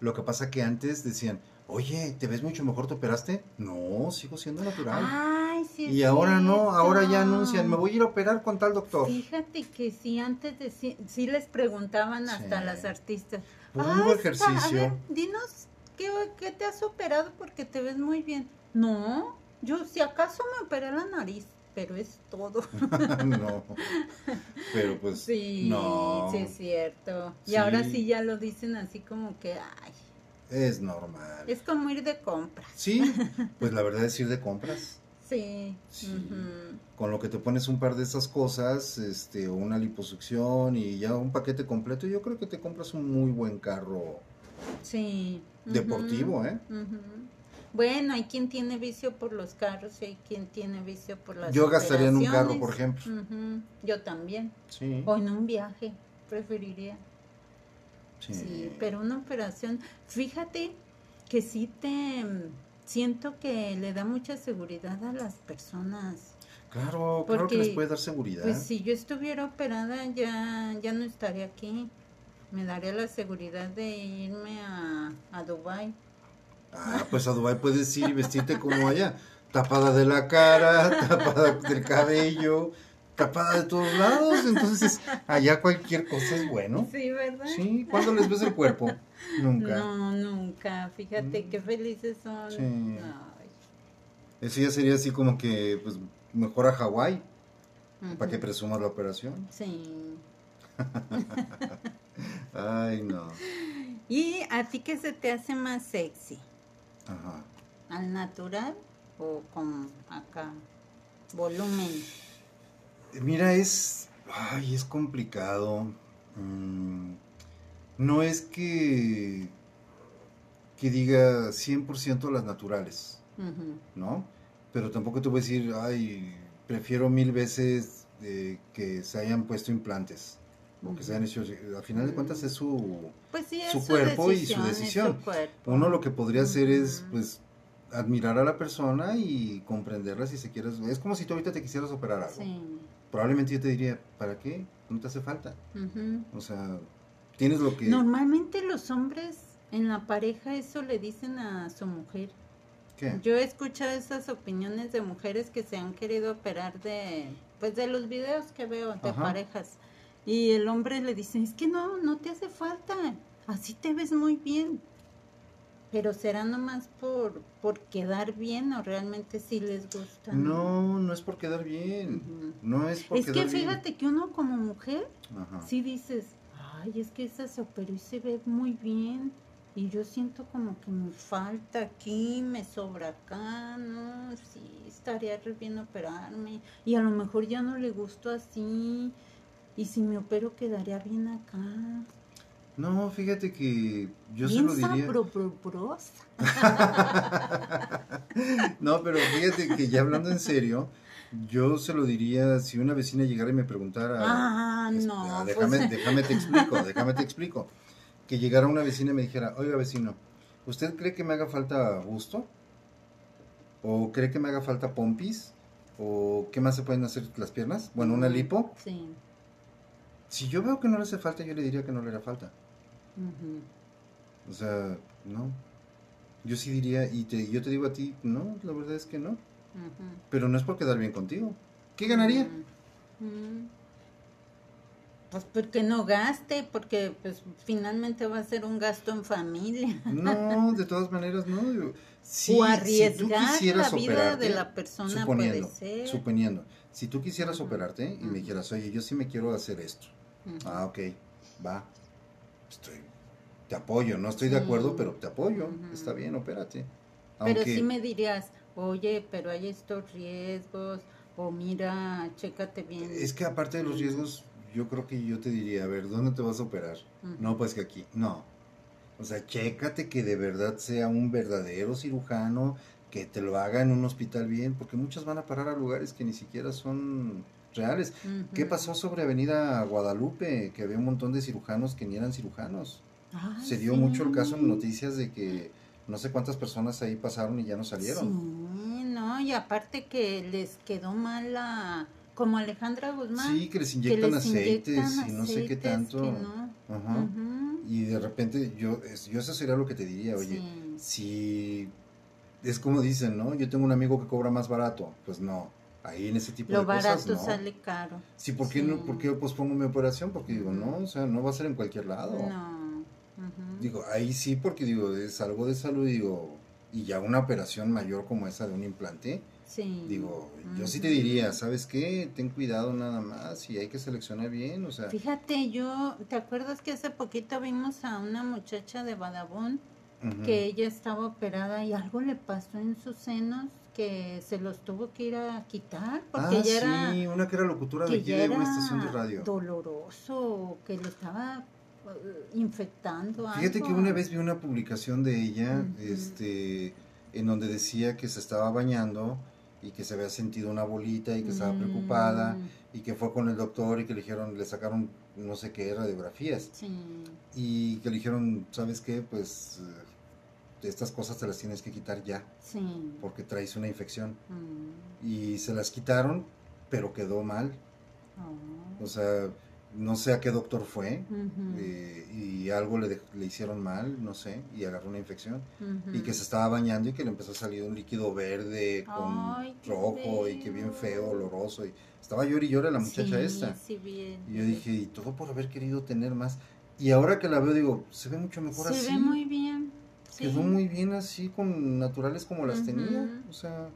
Speaker 1: Lo que pasa que antes decían, oye, ¿te ves mucho mejor te operaste? No, sigo siendo natural.
Speaker 2: Ay, sí
Speaker 1: y ahora no, ahora ya anuncian, me voy a ir a operar con tal doctor.
Speaker 2: Fíjate que sí, antes de sí, sí les preguntaban hasta
Speaker 1: Sí.
Speaker 2: las artistas. "Ay,
Speaker 1: ejercicio.
Speaker 2: A ver, dinos ¿qué, qué te has operado porque te ves muy bien. No, yo si acaso me operé la nariz, pero es todo.
Speaker 1: no. Pero pues,
Speaker 2: sí,
Speaker 1: no.
Speaker 2: sí es cierto. Y
Speaker 1: Sí.
Speaker 2: ahora sí ya lo dicen así como que, ay,
Speaker 1: es normal.
Speaker 2: es como ir de compras.
Speaker 1: Sí, pues la verdad es ir de compras.
Speaker 2: Sí.
Speaker 1: Con lo que te pones un par de esas cosas, este, o una liposucción y ya un paquete completo, yo creo que te compras un muy buen carro
Speaker 2: Sí.
Speaker 1: Deportivo, ¿eh?
Speaker 2: ujú. Bueno, hay quien tiene vicio por los carros y hay quien tiene vicio por las
Speaker 1: Yo gastaría en un carro, por ejemplo.
Speaker 2: Ujú, Yo también.
Speaker 1: Sí.
Speaker 2: O en un viaje, preferiría.
Speaker 1: Sí.
Speaker 2: Sí, pero una operación, fíjate que sí te mm, siento que le da mucha seguridad a las personas.
Speaker 1: Claro, claro que
Speaker 2: Porque,
Speaker 1: les puede dar seguridad.
Speaker 2: Pues si yo estuviera operada ya, ya no estaría aquí. Me daría la seguridad de irme a, a Dubai.
Speaker 1: Ah, pues a Dubái puedes ir y vestirte como allá. Tapada de la cara, tapada del cabello, tapada de todos lados. Entonces, allá cualquier cosa es bueno.
Speaker 2: Sí, ¿verdad?
Speaker 1: Sí, ¿cuándo les ves el cuerpo? Nunca.
Speaker 2: No, nunca. Fíjate
Speaker 1: Mm.
Speaker 2: qué felices son.
Speaker 1: Sí.
Speaker 2: Ay.
Speaker 1: Eso ya sería así como que, pues, mejor a Hawái, para que presumas la operación.
Speaker 2: Sí.
Speaker 1: Ay, no.
Speaker 2: ¿Y a ti qué se te hace más sexy?
Speaker 1: Ajá.
Speaker 2: ¿Al natural o con acá volumen?
Speaker 1: Mira, es. Ay, es complicado. Mm, no es que. que diga 100% las naturales. ¿no? Pero tampoco te voy a decir, ay, prefiero mil veces eh, que se hayan puesto implantes. Al final de cuentas es su.
Speaker 2: Pues sí, es
Speaker 1: Su
Speaker 2: su,
Speaker 1: cuerpo y su
Speaker 2: decisión, su.
Speaker 1: Uno lo que podría hacer es, pues, admirar a la persona y comprenderla si se quiere. Es como si tú ahorita te quisieras operar algo.
Speaker 2: Sí.
Speaker 1: Probablemente yo te diría, ¿para qué? No te hace falta. O sea, tienes lo que...
Speaker 2: Normalmente los hombres en la pareja eso le dicen a su mujer.
Speaker 1: ¿Qué?
Speaker 2: Yo he escuchado esas opiniones de mujeres que se han querido operar de, pues de los videos que veo de
Speaker 1: Ajá.
Speaker 2: parejas. Y el hombre le dice, es que no, no te hace falta, así te ves muy bien. Pero será nomás por, por quedar bien o realmente sí les gusta.
Speaker 1: No, no es por quedar bien. No es por
Speaker 2: Es que
Speaker 1: bien.
Speaker 2: fíjate que uno como mujer
Speaker 1: Ajá.
Speaker 2: sí dices, ay, es que esa se operó y se ve muy bien. Y yo siento como que me falta aquí, me sobra acá, ¿no? Sí, estaría re bien operarme. Y a lo mejor ya no le gustó así. Y si me opero quedaría bien acá.
Speaker 1: No, fíjate que yo se
Speaker 2: bien
Speaker 1: lo diría... No, pero fíjate que ya hablando en serio, yo se lo diría si una vecina llegara y me preguntara...
Speaker 2: Ah,
Speaker 1: es-
Speaker 2: no,
Speaker 1: ah,
Speaker 2: pues-
Speaker 1: déjame, déjame te explico, déjame te explico. Que llegara una vecina y me dijera, oiga vecino, ¿usted cree que me haga falta busto? ¿O cree que me haga falta pompis? ¿O qué más se pueden hacer las piernas? Bueno, una lipo.
Speaker 2: Sí.
Speaker 1: Si yo veo que no le hace falta, yo le diría que no le hará falta. O sea, no. Yo sí diría, y te, yo te digo a ti, no, la verdad es que no. Pero no es por quedar bien contigo. ¿Qué ganaría?
Speaker 2: Pues porque no gaste, porque pues finalmente va a ser un gasto en familia.
Speaker 1: No, de todas maneras, no. si,
Speaker 2: o
Speaker 1: si
Speaker 2: arriesgar
Speaker 1: quisieras
Speaker 2: la vida
Speaker 1: operarte,
Speaker 2: de la persona
Speaker 1: suponiendo,
Speaker 2: puede ser.
Speaker 1: suponiendo, si tú quisieras operarte y me dijeras, oye, yo sí me quiero hacer esto. Ah, ok, va. Estoy, te apoyo, no estoy de acuerdo, pero te apoyo. Está bien, opérate.
Speaker 2: Pero
Speaker 1: Aunque,
Speaker 2: sí me dirías, oye, pero hay estos riesgos, o mira, chécate bien.
Speaker 1: es que aparte de los riesgos, yo creo que yo te diría, a ver, ¿dónde te vas a operar? No, pues que aquí, no. O sea, chécate que de verdad sea un verdadero cirujano, que te lo haga en un hospital bien, porque muchos van a parar a lugares que ni siquiera son reales. ¿Qué pasó sobre Avenida Guadalupe? Que había un montón de cirujanos que ni eran cirujanos.
Speaker 2: Ay,
Speaker 1: Se dio
Speaker 2: sí.
Speaker 1: mucho el caso en noticias de que no sé cuántas personas ahí pasaron y ya no salieron.
Speaker 2: Sí, no, y aparte que les quedó mal la... Como Alejandra Guzmán.
Speaker 1: Sí, que les
Speaker 2: que
Speaker 1: inyectan
Speaker 2: les
Speaker 1: aceites
Speaker 2: inyectan
Speaker 1: y no sé qué tanto.
Speaker 2: no.
Speaker 1: Ajá. Y de repente yo, yo eso sería lo que te diría, oye,
Speaker 2: Sí.
Speaker 1: si es como dicen, ¿no? Yo tengo un amigo que cobra más barato, pues no, ahí en ese tipo
Speaker 2: Lo
Speaker 1: de cosas
Speaker 2: barato
Speaker 1: no.
Speaker 2: sale caro.
Speaker 1: Sí, ¿por qué,
Speaker 2: Sí.
Speaker 1: no, ¿por qué pospongo mi operación? Porque digo, no, o sea, no va a ser en cualquier lado.
Speaker 2: No. Ujú.
Speaker 1: Digo, ahí sí, porque digo, es algo de salud, digo, y ya una operación mayor como esa de un implante,
Speaker 2: sí.
Speaker 1: digo, yo sí te diría, ¿sabes qué? Ten cuidado nada más y hay que seleccionar bien, o sea,
Speaker 2: Fíjate, yo, ¿te acuerdas que hace poquito vimos a una muchacha de Badabón
Speaker 1: ujú.
Speaker 2: que ella estaba operada y algo le pasó en sus senos que se los tuvo que ir a quitar porque
Speaker 1: ah,
Speaker 2: ya era
Speaker 1: sí, una que era locutora de
Speaker 2: que
Speaker 1: aquí de una estación de radio.
Speaker 2: doloroso, que lo estaba eh, infectando
Speaker 1: Fíjate que una vez vi una publicación de ella, este, en donde decía que se estaba bañando y que se había sentido una bolita y que estaba preocupada
Speaker 2: Mm,
Speaker 1: y que fue con el doctor y que le dijeron, le sacaron no sé qué radiografías
Speaker 2: sí.
Speaker 1: y que le dijeron, ¿sabes qué? Pues eh, estas cosas te las tienes que quitar ya
Speaker 2: Sí.
Speaker 1: porque traes una infección
Speaker 2: Mm,
Speaker 1: y se las quitaron pero quedó mal,
Speaker 2: oh,
Speaker 1: o sea, no sé a qué doctor fue eh, y algo le, le hicieron mal, no sé, y agarró una infección y que se estaba bañando y que le empezó a salir un líquido verde con
Speaker 2: Ay,
Speaker 1: rojo y que bien feo, oloroso y estaba llorando y llora la muchacha
Speaker 2: Sí,
Speaker 1: esta.
Speaker 2: sí, bien.
Speaker 1: Y yo dije, y todo por haber querido tener más. Y ahora que la veo digo, se ve mucho mejor
Speaker 2: Se
Speaker 1: así.
Speaker 2: ve muy bien. Sí.
Speaker 1: Quedó muy bien así, con naturales como las tenía. O sea,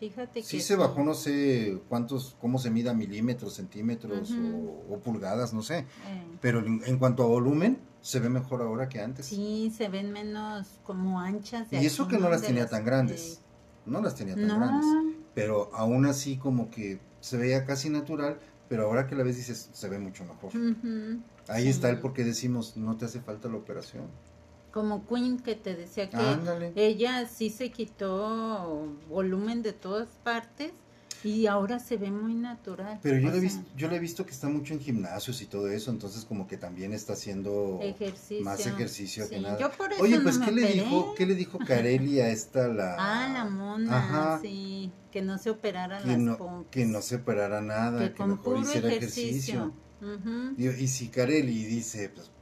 Speaker 2: Fíjate
Speaker 1: sí
Speaker 2: que
Speaker 1: se bajó, no sé cuántos, cómo se mida milímetros, centímetros o, o pulgadas, no sé.
Speaker 2: Eh,
Speaker 1: Pero en, cuanto a volumen, se ve mejor ahora que antes.
Speaker 2: sí, se ven menos como anchas. de
Speaker 1: y eso que no las tenía
Speaker 2: las-
Speaker 1: tan grandes. No las tenía tan
Speaker 2: No,
Speaker 1: grandes. Pero aún así como que se veía casi natural, pero ahora que la ves dices, se ve mucho mejor. Ahí
Speaker 2: sí.
Speaker 1: está el por qué decimos, no te hace falta la operación.
Speaker 2: Como Queen que te decía que
Speaker 1: Ándale.
Speaker 2: ella sí se quitó volumen de todas partes y ahora se ve muy natural.
Speaker 1: Pero yo le, he visto, yo le he visto que está mucho en gimnasios y todo eso, entonces como que también está haciendo
Speaker 2: ejercicio.
Speaker 1: más ejercicio que nada.
Speaker 2: Yo por eso
Speaker 1: Oye,
Speaker 2: no
Speaker 1: pues
Speaker 2: me
Speaker 1: ¿qué le dijo, qué le dijo Carelli a esta la
Speaker 2: Ah, la mona,
Speaker 1: Ajá.
Speaker 2: sí, que no se operara
Speaker 1: que
Speaker 2: las
Speaker 1: no, que no se operara nada,
Speaker 2: que
Speaker 1: que,
Speaker 2: con
Speaker 1: mejor hiciera
Speaker 2: ejercicio.
Speaker 1: Y, y si Carelli dice, pues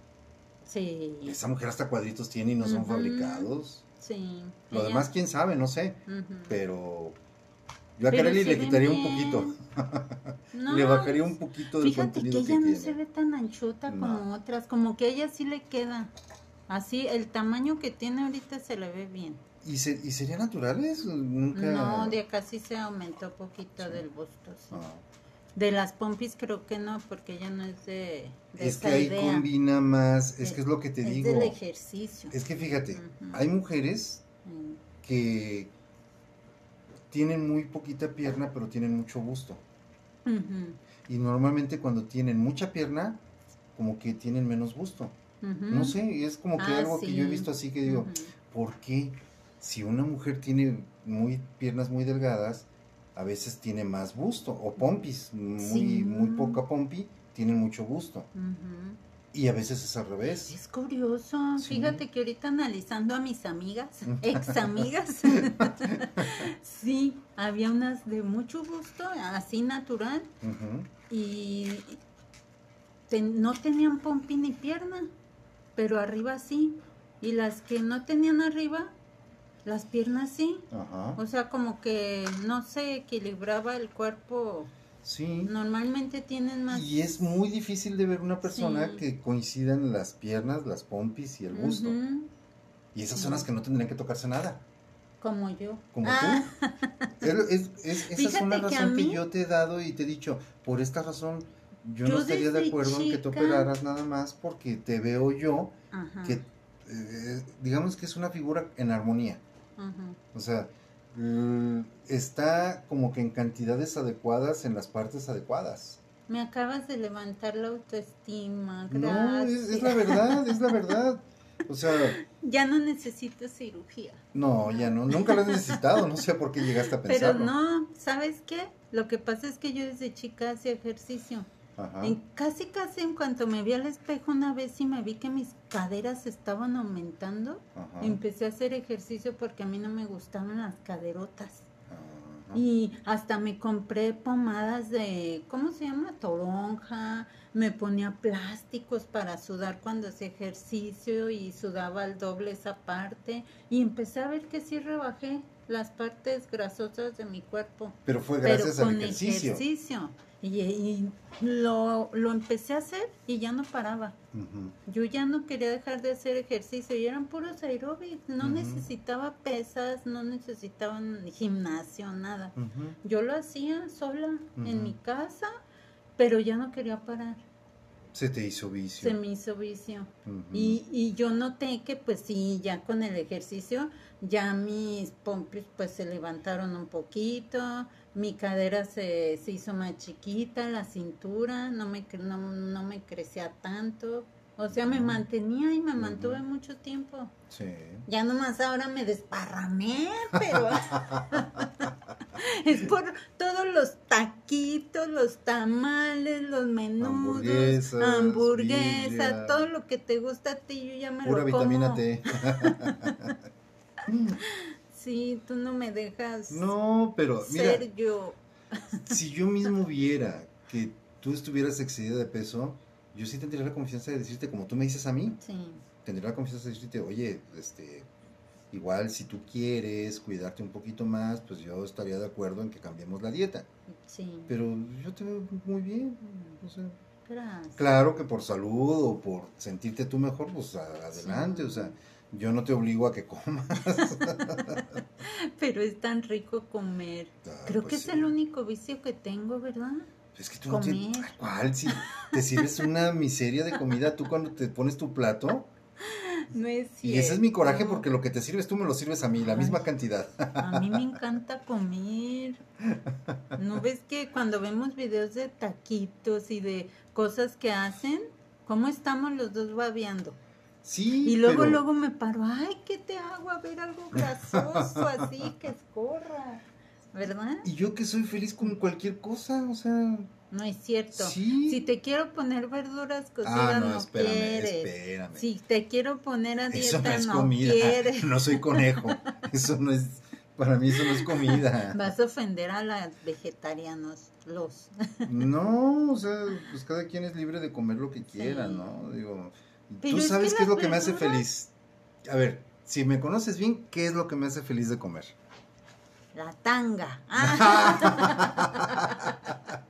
Speaker 2: Sí,
Speaker 1: esa mujer hasta cuadritos tiene y no son fabricados.
Speaker 2: sí.
Speaker 1: Lo
Speaker 2: ella-
Speaker 1: demás quién sabe, no sé, pero yo a
Speaker 2: se
Speaker 1: le quitaría un poquito,
Speaker 2: No,
Speaker 1: le bajaría un poquito del
Speaker 2: Fíjate que
Speaker 1: contenido
Speaker 2: ella
Speaker 1: que
Speaker 2: no
Speaker 1: tiene.
Speaker 2: se ve tan anchota
Speaker 1: No.
Speaker 2: como otras, como que a ella sí le queda. Así, el tamaño que tiene ahorita se le ve bien.
Speaker 1: ¿Y, se, ¿Y serían naturales? Nunca...
Speaker 2: No, de acá sí se aumentó poquito del busto. sí.
Speaker 1: Ah.
Speaker 2: De las pompis creo que no, porque ella no es de, de
Speaker 1: Es que ahí
Speaker 2: idea.
Speaker 1: combina más, es que es lo que te
Speaker 2: es
Speaker 1: digo.
Speaker 2: del ejercicio.
Speaker 1: Es que fíjate, hay mujeres
Speaker 2: Mm,
Speaker 1: que tienen muy poquita pierna, pero tienen mucho gusto. Y normalmente cuando tienen mucha pierna, como que tienen menos gusto. No sé, es como que
Speaker 2: Ah,
Speaker 1: algo que yo he visto así que digo. ¿por qué si una mujer tiene muy piernas muy delgadas, a veces tiene más gusto? O pompis, muy,
Speaker 2: Sí.
Speaker 1: muy poca pompi, tienen mucho gusto.
Speaker 2: Ujú.
Speaker 1: Y a veces es al revés.
Speaker 2: Es curioso,
Speaker 1: Sí.
Speaker 2: fíjate que ahorita analizando a mis amigas, ex amigas, sí, había unas de mucho gusto, así natural, y no tenían pompi ni pierna, pero arriba sí, y las que no tenían arriba, las piernas sí,
Speaker 1: Ajá.
Speaker 2: o sea, como que no se equilibraba el cuerpo,
Speaker 1: Sí.
Speaker 2: normalmente tienen más...
Speaker 1: Y es muy difícil de ver una persona
Speaker 2: Sí.
Speaker 1: que coincidan las piernas, las pompis y el gusto.
Speaker 2: Ujú,
Speaker 1: Y esas son las que no tendrían que tocarse nada,
Speaker 2: como yo.
Speaker 1: como
Speaker 2: Ah,
Speaker 1: tú. Es- es- es- esa es una
Speaker 2: que
Speaker 1: razón que, yo te he dado y te he dicho, por esta razón yo,
Speaker 2: Yo
Speaker 1: no estaría de acuerdo en que te operaras nada más porque te veo yo
Speaker 2: Ajá,
Speaker 1: que, eh, digamos que es una figura en armonía. O sea, está como que en cantidades adecuadas en las partes adecuadas.
Speaker 2: Me acabas de levantar la autoestima,
Speaker 1: No, es, es la verdad, es la verdad. O sea,
Speaker 2: Ya no necesito cirugía.
Speaker 1: no, ya no, nunca lo he necesitado, no sé por qué llegaste a
Speaker 2: Pero
Speaker 1: pensarlo.
Speaker 2: no, ¿sabes qué? Lo que pasa es que yo desde chica hacía ejercicio.
Speaker 1: Ajá.
Speaker 2: En, casi, casi en cuanto me vi al espejo una vez y me vi que mis caderas estaban aumentando,
Speaker 1: Ajá.
Speaker 2: empecé a hacer ejercicio porque a mí no me gustaban las caderotas.
Speaker 1: Ajá.
Speaker 2: Y hasta me compré pomadas de, ¿cómo se llama? Toronja. Me ponía plásticos para sudar cuando hacía ejercicio y sudaba al doble esa parte. Y empecé a ver que sí rebajé las partes grasosas de mi cuerpo.
Speaker 1: Pero fue
Speaker 2: pero
Speaker 1: gracias al
Speaker 2: con
Speaker 1: ejercicio.
Speaker 2: ejercicio. Y, y lo, lo empecé a hacer y ya no paraba. Yo ya no quería dejar de hacer ejercicio y eran puros aeróbics. No necesitaba pesas, no necesitaban gimnasio, nada. Yo lo hacía sola en mi casa, pero ya no quería parar.
Speaker 1: Se te hizo vicio.
Speaker 2: Se me hizo vicio. Y, y yo noté que pues sí, ya con el ejercicio, ya mis pompis pues se levantaron un poquito, mi cadera se, se hizo más chiquita, la cintura no me, no, no me crecía tanto, O sea, me mantenía y me mantuve mucho tiempo.
Speaker 1: Sí.
Speaker 2: Ya nomás ahora me desparramé, pero es por todos los taquitos, los tamales, los menudos,
Speaker 1: Hamburguesas, birria.
Speaker 2: todo lo que te gusta a ti, yo ya me
Speaker 1: Pura
Speaker 2: lo
Speaker 1: vitamina
Speaker 2: como.
Speaker 1: T.
Speaker 2: Sí, tú no me dejas
Speaker 1: No, pero mira,
Speaker 2: ser yo.
Speaker 1: si yo mismo viera que tú estuvieras excedida de peso, yo sí tendría la confianza de decirte, como tú me dices a mí,
Speaker 2: Sí,
Speaker 1: tendría la confianza de decirte, oye, este, igual si tú quieres cuidarte un poquito más, pues yo estaría de acuerdo en que cambiemos la dieta.
Speaker 2: sí.
Speaker 1: Pero yo te veo muy bien. o sea,
Speaker 2: Gracias.
Speaker 1: claro que por salud o por sentirte tú mejor, pues adelante.
Speaker 2: Sí.
Speaker 1: O sea, yo no te obligo a que comas.
Speaker 2: Pero es tan rico comer.
Speaker 1: Ah,
Speaker 2: Creo
Speaker 1: pues
Speaker 2: que es el único vicio que tengo, ¿verdad?
Speaker 1: Es que tú no tienes.
Speaker 2: Comer.
Speaker 1: ¿Cuál? Si te sirves una miseria de comida, tú cuando te pones tu plato.
Speaker 2: No es cierto.
Speaker 1: Y ese es mi coraje porque lo que te sirves tú me lo sirves a mí, la
Speaker 2: Ay.
Speaker 1: misma cantidad.
Speaker 2: A mí me encanta comer. ¿No ves que cuando vemos videos de taquitos y de cosas que hacen, cómo estamos los dos babeando?
Speaker 1: Sí.
Speaker 2: Y luego,
Speaker 1: pero-
Speaker 2: luego me paro, ay, ¿qué te hago? A ver algo grasoso así que escorra, ¿verdad?
Speaker 1: Y yo que soy feliz con cualquier cosa, o sea.
Speaker 2: No es cierto.
Speaker 1: Sí.
Speaker 2: Si te quiero poner verduras cocidas,
Speaker 1: ah, no,
Speaker 2: no,
Speaker 1: espérame,
Speaker 2: quieres.
Speaker 1: espérame.
Speaker 2: Si te quiero poner a
Speaker 1: Eso
Speaker 2: dieta,
Speaker 1: no es
Speaker 2: no
Speaker 1: comida.
Speaker 2: quieres.
Speaker 1: No soy conejo. Eso no es. Para mí eso no es comida.
Speaker 2: Vas a ofender a los vegetarianos, los.
Speaker 1: No, o sea, pues cada quien es libre de comer lo que quiera,
Speaker 2: Sí.
Speaker 1: ¿no? Digo,
Speaker 2: Pero
Speaker 1: tú
Speaker 2: es
Speaker 1: sabes
Speaker 2: que
Speaker 1: qué es lo que me hace feliz. A ver, si me conoces bien, ¿qué es lo que me hace feliz de comer?
Speaker 2: La tanga. Ah.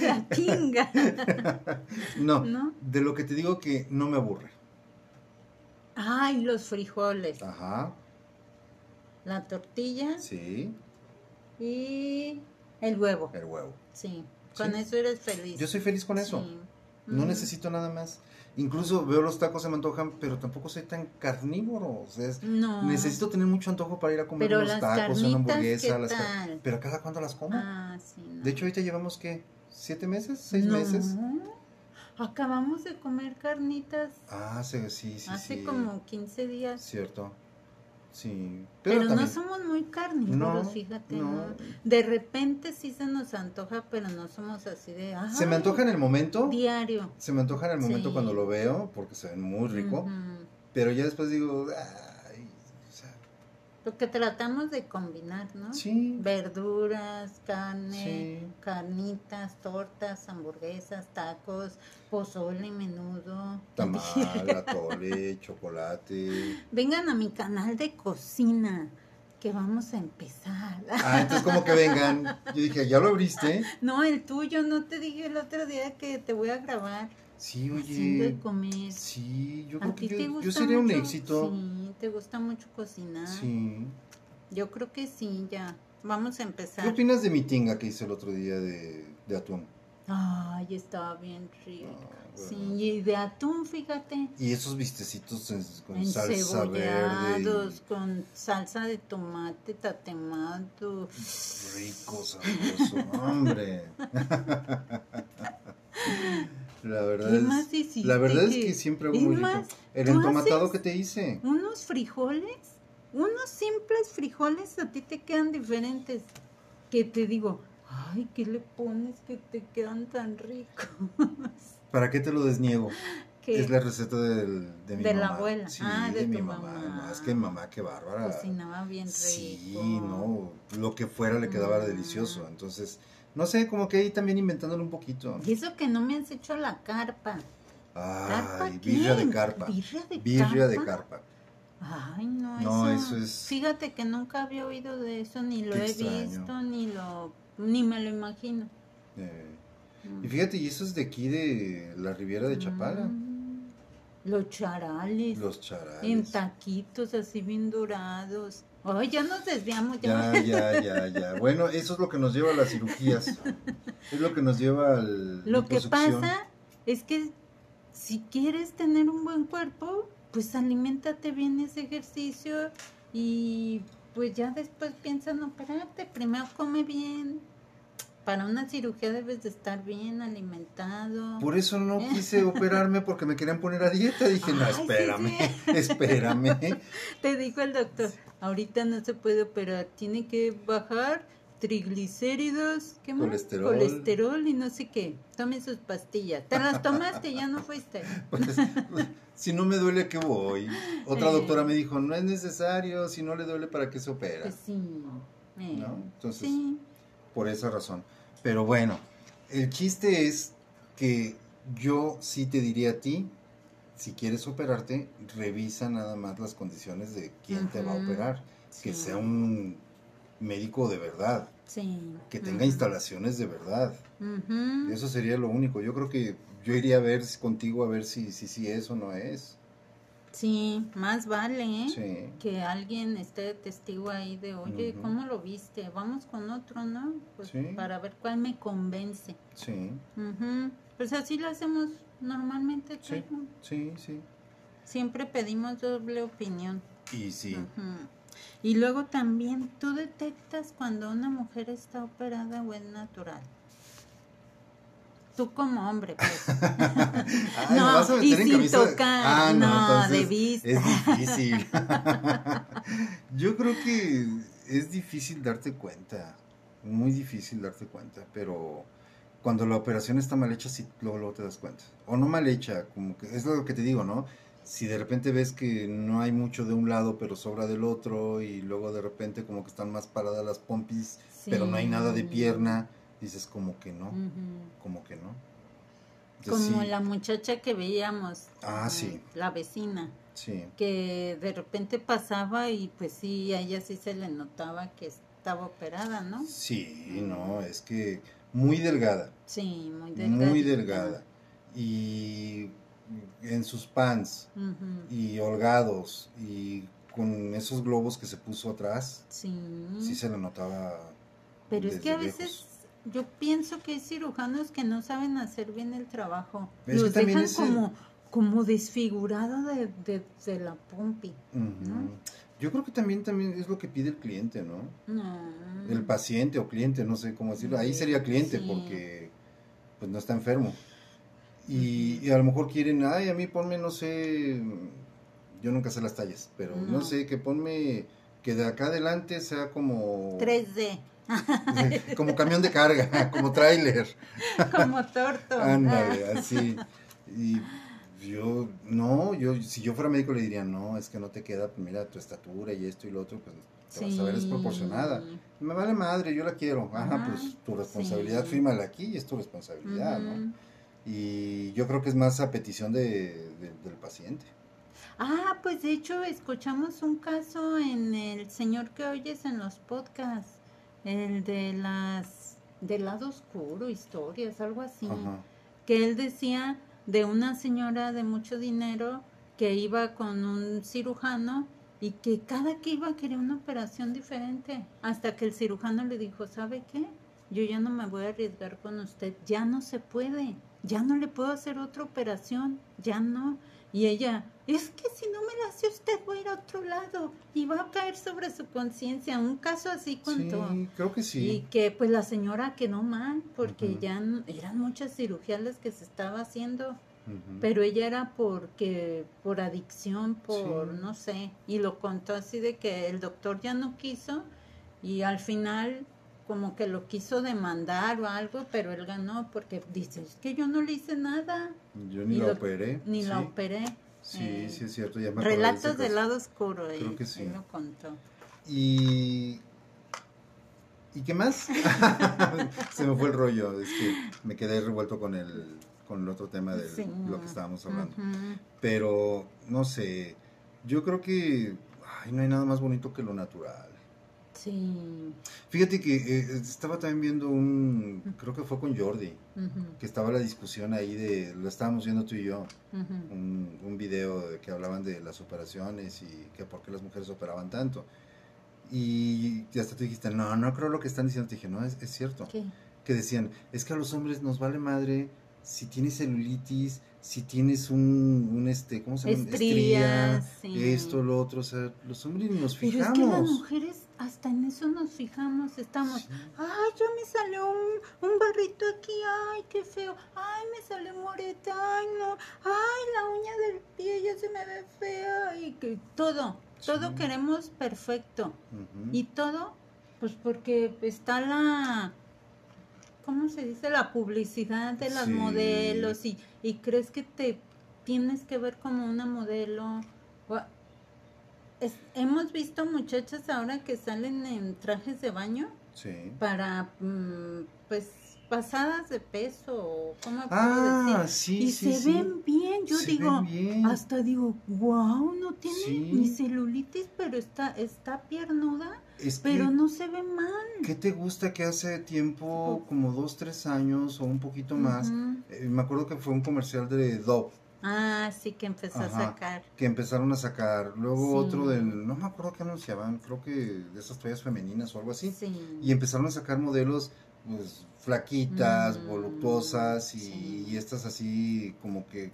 Speaker 2: La tinga.
Speaker 1: No,
Speaker 2: ¿No?
Speaker 1: de lo que te digo que no me aburre.
Speaker 2: Ay, los frijoles.
Speaker 1: Ajá,
Speaker 2: La tortilla
Speaker 1: sí,
Speaker 2: y el huevo.
Speaker 1: el huevo.
Speaker 2: Sí. Con
Speaker 1: Sí.
Speaker 2: eso eres feliz.
Speaker 1: Yo soy feliz con eso.
Speaker 2: Sí.
Speaker 1: No
Speaker 2: Mm.
Speaker 1: necesito nada más. Incluso veo los tacos, se me antojan, pero tampoco soy tan carnívoro. O sea, es-
Speaker 2: No.
Speaker 1: necesito tener mucho antojo para ir a comer
Speaker 2: Pero
Speaker 1: unos tacos, una hamburguesa. Pero cada cuándo las como.
Speaker 2: Ah, sí. no.
Speaker 1: De hecho, ahorita llevamos, ¿qué? ¿Siete meses? ¿Seis
Speaker 2: No.
Speaker 1: meses?
Speaker 2: Acabamos de comer carnitas
Speaker 1: Ah, sí, sí, sí.
Speaker 2: hace
Speaker 1: sí.
Speaker 2: como 15 días.
Speaker 1: Cierto. Sí.
Speaker 2: Pero,
Speaker 1: Pero,
Speaker 2: no somos muy carnívoros,
Speaker 1: No,
Speaker 2: fíjate.
Speaker 1: no.
Speaker 2: ¿no? De repente sí se nos antoja, pero no somos así de.
Speaker 1: Se me
Speaker 2: "Ay,
Speaker 1: antoja en el momento.
Speaker 2: Diario.
Speaker 1: Se me antoja en el momento
Speaker 2: Sí.
Speaker 1: cuando lo veo, porque se ven muy rico. Pero ya después digo, sea,
Speaker 2: Porque tratamos de combinar, ¿no?
Speaker 1: sí.
Speaker 2: Verduras, carne,
Speaker 1: Sí.
Speaker 2: carnitas, tortas, hamburguesas, tacos, pozole, menudo.
Speaker 1: Tamal, atole, chocolate.
Speaker 2: Vengan a mi canal de cocina, que vamos a empezar.
Speaker 1: Ah, entonces como que vengan. Yo dije, ¿ya lo abriste?
Speaker 2: No, el tuyo, no te dije el otro día que te voy a grabar
Speaker 1: Sí,
Speaker 2: haciendo de
Speaker 1: oye.
Speaker 2: comer.
Speaker 1: Sí, yo
Speaker 2: ¿A
Speaker 1: creo que
Speaker 2: te gusta
Speaker 1: yo sería un
Speaker 2: mucho?
Speaker 1: éxito.
Speaker 2: Sí, te gusta mucho cocinar.
Speaker 1: Sí.
Speaker 2: Yo creo que sí, ya. Vamos a
Speaker 1: ¿Qué
Speaker 2: empezar.
Speaker 1: opinas de mi tinga que hice el otro día de, de atún?
Speaker 2: Ay, estaba bien rico.
Speaker 1: Ah,
Speaker 2: Sí, y de atún, fíjate.
Speaker 1: Y esos vistecitos en- con salsa verde. Y
Speaker 2: con salsa de tomate, tatemado.
Speaker 1: Rico, sabroso, hombre. La verdad
Speaker 2: ¿Qué
Speaker 1: es,
Speaker 2: más
Speaker 1: la verdad es
Speaker 2: ¿Qué?
Speaker 1: que siempre hago muy rico.
Speaker 2: más,
Speaker 1: El
Speaker 2: ¿tú
Speaker 1: entomatado que te hice.
Speaker 2: Unos frijoles, unos simples frijoles a ti te quedan diferentes. Que te digo, ay, ¿qué le pones que te quedan tan ricos?
Speaker 1: ¿Para qué te lo desniego?
Speaker 2: que
Speaker 1: Es la receta del, de mi
Speaker 2: De
Speaker 1: mamá.
Speaker 2: la abuela.
Speaker 1: Sí,
Speaker 2: Ah, de
Speaker 1: mi
Speaker 2: tu
Speaker 1: mamá.
Speaker 2: mamá.
Speaker 1: No, es que mamá, qué bárbara.
Speaker 2: cocinaba bien rico.
Speaker 1: Sí, no, lo que fuera le quedaba
Speaker 2: Mm.
Speaker 1: delicioso. Entonces, no sé, como que ahí también inventándolo un poquito.
Speaker 2: Y eso que no me has hecho la carpa. ¿Carpa
Speaker 1: Ay,
Speaker 2: qué?
Speaker 1: birria de carpa.
Speaker 2: ¿Birria de
Speaker 1: Birria de
Speaker 2: carpa?
Speaker 1: carpa.
Speaker 2: Ay, no,
Speaker 1: No,
Speaker 2: eso,
Speaker 1: eso es-
Speaker 2: Fíjate que nunca había oído de eso, ni lo he
Speaker 1: extraño.
Speaker 2: visto, ni lo, ni me lo imagino.
Speaker 1: Eh,
Speaker 2: Mm.
Speaker 1: y fíjate, y eso es de aquí de la Riviera de Chapala.
Speaker 2: Mm. Los charales.
Speaker 1: Los charales.
Speaker 2: En taquitos así bien dorados. Ay, ya nos desviamos.
Speaker 1: Ya,
Speaker 2: Ya.
Speaker 1: ya, ya, ya. Bueno, eso es lo que nos lleva a las cirugías. Es lo que nos lleva al
Speaker 2: Lo que pasa es que si quieres tener un buen cuerpo, pues aliméntate bien ese ejercicio y pues ya después piensa no operarte. Primero come bien. para una cirugía debes de estar bien alimentado.
Speaker 1: Por eso no quise operarme porque me querían poner a dieta. Dije, no, espérame, espérame.
Speaker 2: Te dijo el doctor, ahorita no se puede operar, tiene que bajar triglicéridos, ¿qué más? Colesterol. Colesterol y no sé qué. Tome sus pastillas. Te las tomaste, ya no fuiste.
Speaker 1: Pues, si no me duele, ¿qué voy? Otra eh. doctora me dijo, no es necesario, si no le duele, ¿para qué se opera?
Speaker 2: Pues sí.
Speaker 1: Eh. ¿No? Entonces, por esa razón. Pero bueno, el chiste es que yo sí te diría a ti, si quieres operarte, revisa nada más las condiciones de quién te va a operar. Que sea un médico de verdad. Que tenga instalaciones de verdad. Eso sería lo único. Yo creo que yo iría a ver contigo a ver si si, si es o no es.
Speaker 2: Sí, más vale ¿eh? que alguien esté testigo ahí de, oye, ¿cómo lo viste? Vamos con otro, ¿no? Pues para ver cuál me convence.
Speaker 1: Sí.
Speaker 2: Pues así lo hacemos normalmente.
Speaker 1: Sí, sí, sí.
Speaker 2: Siempre pedimos doble opinión.
Speaker 1: Y sí.
Speaker 2: Y luego también, ¿tú detectas cuando una mujer está operada o es natural? Tú como hombre, pues. no, y sin tocar, ah, no, de vista.
Speaker 1: Es difícil. Yo creo que es difícil darte cuenta, muy difícil darte cuenta, pero cuando la operación está mal hecha, sí, luego, luego te das cuenta. O no mal hecha, como que es lo que te digo, ¿no? Si de repente ves que no hay mucho de un lado, pero sobra del otro, y luego de repente como que están más paradas las pompis, pero no hay nada de pierna dices como que no, como que no.
Speaker 2: como la muchacha que veíamos.
Speaker 1: Ah, sí.
Speaker 2: La vecina.
Speaker 1: Sí.
Speaker 2: Que de repente pasaba y pues sí, a ella sí se le notaba que estaba operada, ¿no?
Speaker 1: Sí, no, es que muy delgada.
Speaker 2: Sí, muy delgada.
Speaker 1: Muy delgada. Y en sus pants y holgados y con esos globos que se puso atrás.
Speaker 2: Sí.
Speaker 1: Sí se le notaba.
Speaker 2: Pero es que a veces yo pienso que hay cirujanos que no saben hacer bien el trabajo. Los dejan como, como desfigurado de, de, la pompi.
Speaker 1: Yo creo que también, también es lo que pide el cliente, ¿no?
Speaker 2: No.
Speaker 1: El paciente o cliente, no sé cómo decirlo. Ahí sería cliente porque pues no está enfermo. Y, a lo mejor quieren, ay, a mí ponme, no sé, yo nunca sé las tallas, pero no, no sé, que ponme, que de acá adelante sea como...
Speaker 2: 3D.
Speaker 1: como camión de carga, como tráiler.
Speaker 2: como torto.
Speaker 1: Ándale, así. Y yo, no, yo, si yo fuera médico le diría, no, es que no te queda, pues mira, tu estatura y esto y lo otro, pues te vas a ver desproporcionada. Me vale madre, yo la quiero. Ajá, pues tu responsabilidad, fírmala aquí y es tu responsabilidad, ¿no? Y yo creo que es más a petición de, del paciente.
Speaker 2: Ah, pues de hecho escuchamos un caso en el señor que oyes en los podcasts el de las del lado oscuro, historias, algo así, que él decía de una señora de mucho dinero que iba con un cirujano y que cada que iba quería una operación diferente, hasta que el cirujano le dijo, ¿sabe qué? Yo ya no me voy a arriesgar con usted, ya no se puede, ya no le puedo hacer otra operación, ya no. Y ella, es que si no me la hace usted voy a ir a otro lado y va a caer sobre su conciencia. Un caso así contó.
Speaker 1: Sí, creo que sí.
Speaker 2: Y que pues la señora quedó mal porque ya eran muchas cirugías las que se estaba haciendo. Pero ella era porque por adicción, por no sé, y lo contó así de que el doctor ya no quiso y al final como que lo quiso demandar o algo, pero él ganó porque dice, es que yo no le hice nada.
Speaker 1: Yo ni la operé.
Speaker 2: Ni la operé.
Speaker 1: Sí, eh, sí es cierto.
Speaker 2: Relatos del lado oscuro. Creo eh, que sí. Él lo contó.
Speaker 1: Y... ¿Y qué más? Se me fue el rollo. Es que me quedé revuelto con el, con el otro tema de lo que estábamos hablando. Pero, no sé. Yo creo que ay, no hay nada más bonito que lo natural.
Speaker 2: Sí.
Speaker 1: Fíjate que eh, estaba también viendo un, creo que fue con Jordi, que estaba la discusión ahí de, lo estábamos viendo tú y yo, un, un, video de que hablaban de las operaciones y que por qué las mujeres operaban tanto. Y hasta tú dijiste, no, no creo lo que están diciendo. Te dije, no, es, es cierto. Que decían, es que a los hombres nos vale madre si tienes celulitis, si tienes un, un este, ¿cómo se llama?
Speaker 2: Estría,
Speaker 1: esto, lo otro, o sea, los hombres nos fijamos.
Speaker 2: Pero es que las mujeres hasta en eso nos fijamos, estamos, ay, ya me salió un, un barrito aquí, ay, qué feo, ay, me salió moreta, ay, no, ay, la uña del pie ya se me ve fea, y que todo, todo queremos perfecto, y todo, pues porque está la, ¿cómo se dice? La publicidad de las modelos, y, y crees que te tienes que ver como una modelo, hemos visto muchachas ahora que salen en trajes de baño para, mm, pues, pasadas de peso, ¿cómo
Speaker 1: ah, Sí,
Speaker 2: y
Speaker 1: se
Speaker 2: ven bien, yo digo, hasta digo, wow, no tiene ni celulitis, pero está, está piernuda, pero no se ve mal.
Speaker 1: ¿Qué te gusta que hace tiempo, como dos, tres años o un poquito más, eh, me acuerdo que fue un comercial de Dove,
Speaker 2: Ah, sí, que empezó a sacar.
Speaker 1: Que empezaron a sacar. Luego otro de, no me acuerdo qué anunciaban, creo que de esas toallas femeninas o algo así. Y empezaron a sacar modelos, pues, flaquitas, mm, voluptuosas y, estas así como que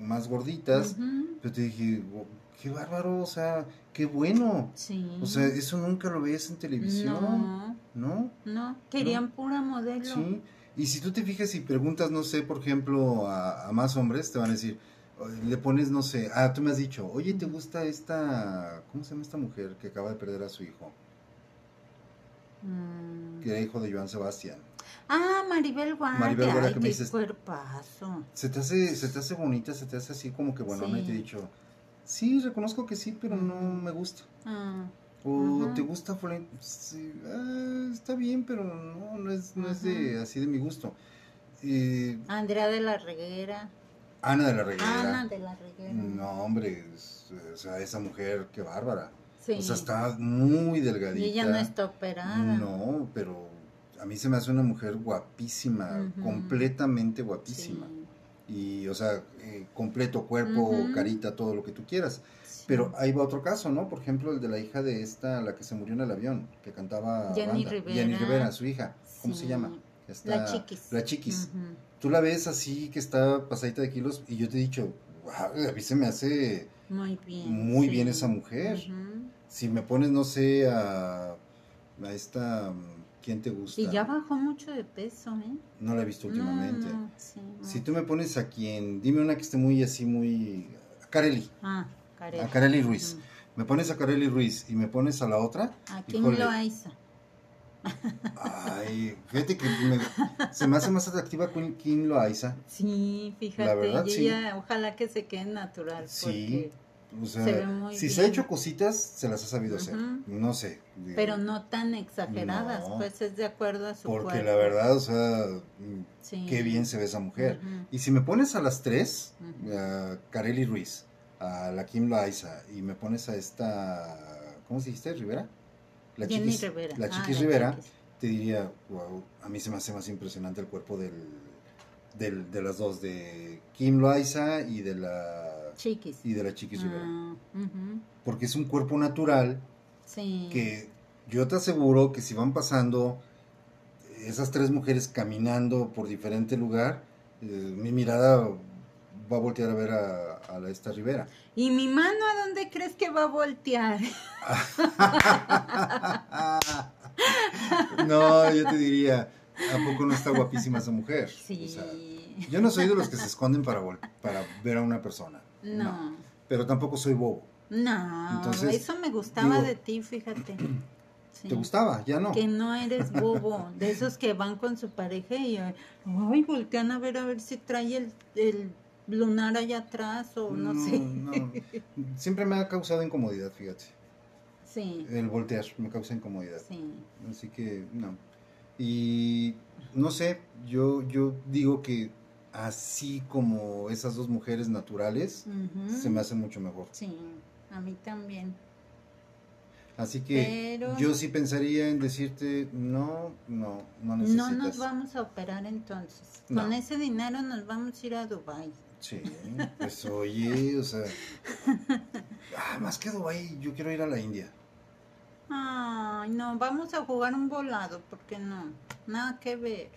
Speaker 1: más gorditas. Pero te dije, qué bárbaro, o sea, qué bueno. O sea, eso nunca lo veías en televisión. No. ¿No?
Speaker 2: No, querían pura modelo.
Speaker 1: Sí. Y si tú te fijas y preguntas, no sé, por ejemplo, a, más hombres, te van a decir, le pones, no sé, ah, tú me has dicho, oye, ¿te gusta esta, ¿cómo se llama esta mujer que acaba de perder a su hijo? Mm. Que era hijo de Joan Sebastián.
Speaker 2: Ah, Maribel Guardia. Maribel Guardia que me dices, cuerpazo.
Speaker 1: Se te, hace, se te hace bonita, se te hace así como que, bueno, me te he dicho, sí, reconozco que sí, pero no me gusta. Ah. O te gusta Florent, sí, ah, está bien, pero no, no es, no es de, así de mi gusto.
Speaker 2: Eh, Andrea de la Reguera.
Speaker 1: Ana de la Reguera.
Speaker 2: Ana de la Reguera.
Speaker 1: No, hombre, o sea, esa mujer, qué bárbara. Sí. O sea, está muy delgadita.
Speaker 2: Y ella no está operada.
Speaker 1: No, pero a mí se me hace una mujer guapísima, completamente guapísima. Y, o sea, eh, completo cuerpo, carita, todo lo que tú quieras. Pero ahí va otro caso, ¿no? Por ejemplo, el de la hija de esta, la que se murió en el avión, que cantaba
Speaker 2: Jenny Rivera.
Speaker 1: Jenny Rivera, su hija. ¿Cómo se llama?
Speaker 2: la Chiquis.
Speaker 1: La Chiquis. Tú la ves así, que está pasadita de kilos, y yo te he dicho, wow, a mí se me hace
Speaker 2: muy bien,
Speaker 1: muy bien esa mujer. Si me pones, no sé, a, a esta... ¿Quién te gusta?
Speaker 2: Y ya bajó mucho de peso, ¿eh?
Speaker 1: No la he visto últimamente. si tú me pones a quien, dime una que esté muy así, muy... Carelli.
Speaker 2: Ah.
Speaker 1: A Kareli Ruiz. Me pones a Kareli Ruiz y me pones a la otra.
Speaker 2: ¿A quién lo Loaiza.
Speaker 1: Ay, fíjate que se me hace más atractiva Kim Loaiza.
Speaker 2: Sí, fíjate. La verdad, y ella, ojalá que se quede natural. Sí. O sea,
Speaker 1: si se ha hecho cositas, se las ha sabido hacer. No sé.
Speaker 2: Pero no tan exageradas, pues es de acuerdo a su
Speaker 1: Porque la verdad, o sea, qué bien se ve esa mujer. Y si me pones a las tres, a Kareli Ruiz, a la Kim Loaiza y me pones a esta, ¿cómo se dijiste? ¿Rivera?
Speaker 2: La Chiquis
Speaker 1: Rivera. La ah, Chiquis Rivera, te diría, wow, a mí se me hace más impresionante el cuerpo del, del de las dos, de Kim Loaiza y de la
Speaker 2: Chiquis.
Speaker 1: Y de la Chiquis Rivera. Ah, Porque es un cuerpo natural que yo te aseguro que si van pasando esas tres mujeres caminando por diferente lugar, eh, mi mirada va a voltear a ver a, a la, esta Rivera.
Speaker 2: ¿Y mi mano a dónde crees que va a voltear?
Speaker 1: no, yo te diría, ¿a poco no está guapísima esa mujer?
Speaker 2: Sí.
Speaker 1: yo no soy de los que se esconden para, para ver a una persona. No. Pero tampoco soy bobo.
Speaker 2: No, eso me gustaba de ti, fíjate.
Speaker 1: ¿Te gustaba? Ya no.
Speaker 2: Que no eres bobo, de esos que van con su pareja y ay, voltean a ver a ver si trae el, el lunar allá atrás o no, sé.
Speaker 1: Siempre me ha causado incomodidad, fíjate.
Speaker 2: Sí.
Speaker 1: El voltear me causa incomodidad. Sí. Así que no. Y no sé, yo, yo digo que así como esas dos mujeres naturales, se me hace mucho mejor.
Speaker 2: Sí, a mí también.
Speaker 1: Así que yo sí pensaría en decirte, no, no, no necesitas.
Speaker 2: No nos vamos a operar entonces. Con ese dinero nos vamos a ir a Dubai.
Speaker 1: Sí, pues oye, o sea, ah, más que Dubái, yo quiero ir a la India.
Speaker 2: Ay, no, vamos a jugar un volado, porque no, nada que ver.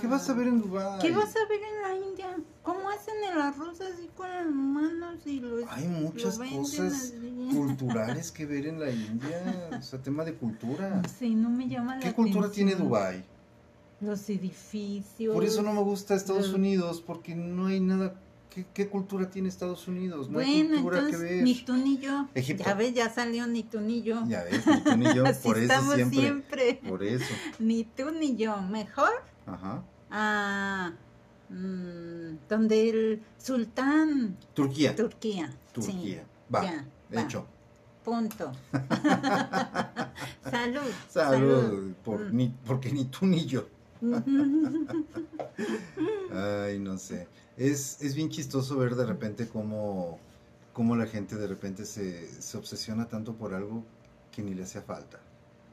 Speaker 1: ¿Qué vas a ver en Dubái?
Speaker 2: ¿Qué vas a ver en la India? ¿Cómo hacen el arroz así con las manos y los
Speaker 1: Hay muchas
Speaker 2: lo
Speaker 1: cosas culturales que ver en la India, o sea, tema de cultura.
Speaker 2: Sé, no me llama la
Speaker 1: ¿Qué cultura tiene. Dubái?
Speaker 2: Los edificios.
Speaker 1: Por eso no me gusta Estados
Speaker 2: Los-
Speaker 1: Unidos, porque no hay nada. ¿Qué, qué cultura tiene Estados Unidos? No hay
Speaker 2: Bueno,
Speaker 1: cultura
Speaker 2: entonces
Speaker 1: que ver.
Speaker 2: ni tú ni yo.
Speaker 1: Egipto.
Speaker 2: Ya ves, ya salió ni tú ni yo.
Speaker 1: Ya ves, ni tú ni yo,
Speaker 2: Así
Speaker 1: por eso
Speaker 2: estamos
Speaker 1: siempre.
Speaker 2: siempre.
Speaker 1: Por eso.
Speaker 2: Ni tú ni yo. Mejor
Speaker 1: Ajá.
Speaker 2: a mm, donde el sultán
Speaker 1: Turquía.
Speaker 2: Turquía. Sí,
Speaker 1: Turquía. Va.
Speaker 2: ya, va.
Speaker 1: Hecho.
Speaker 2: Punto. Salud.
Speaker 1: Salud. Por,
Speaker 2: Mm.
Speaker 1: ni, porque ni tú ni yo. Ay, no sé. Es, es bien chistoso ver de repente cómo, cómo la gente de repente se, se obsesiona tanto por algo que ni le hacía falta.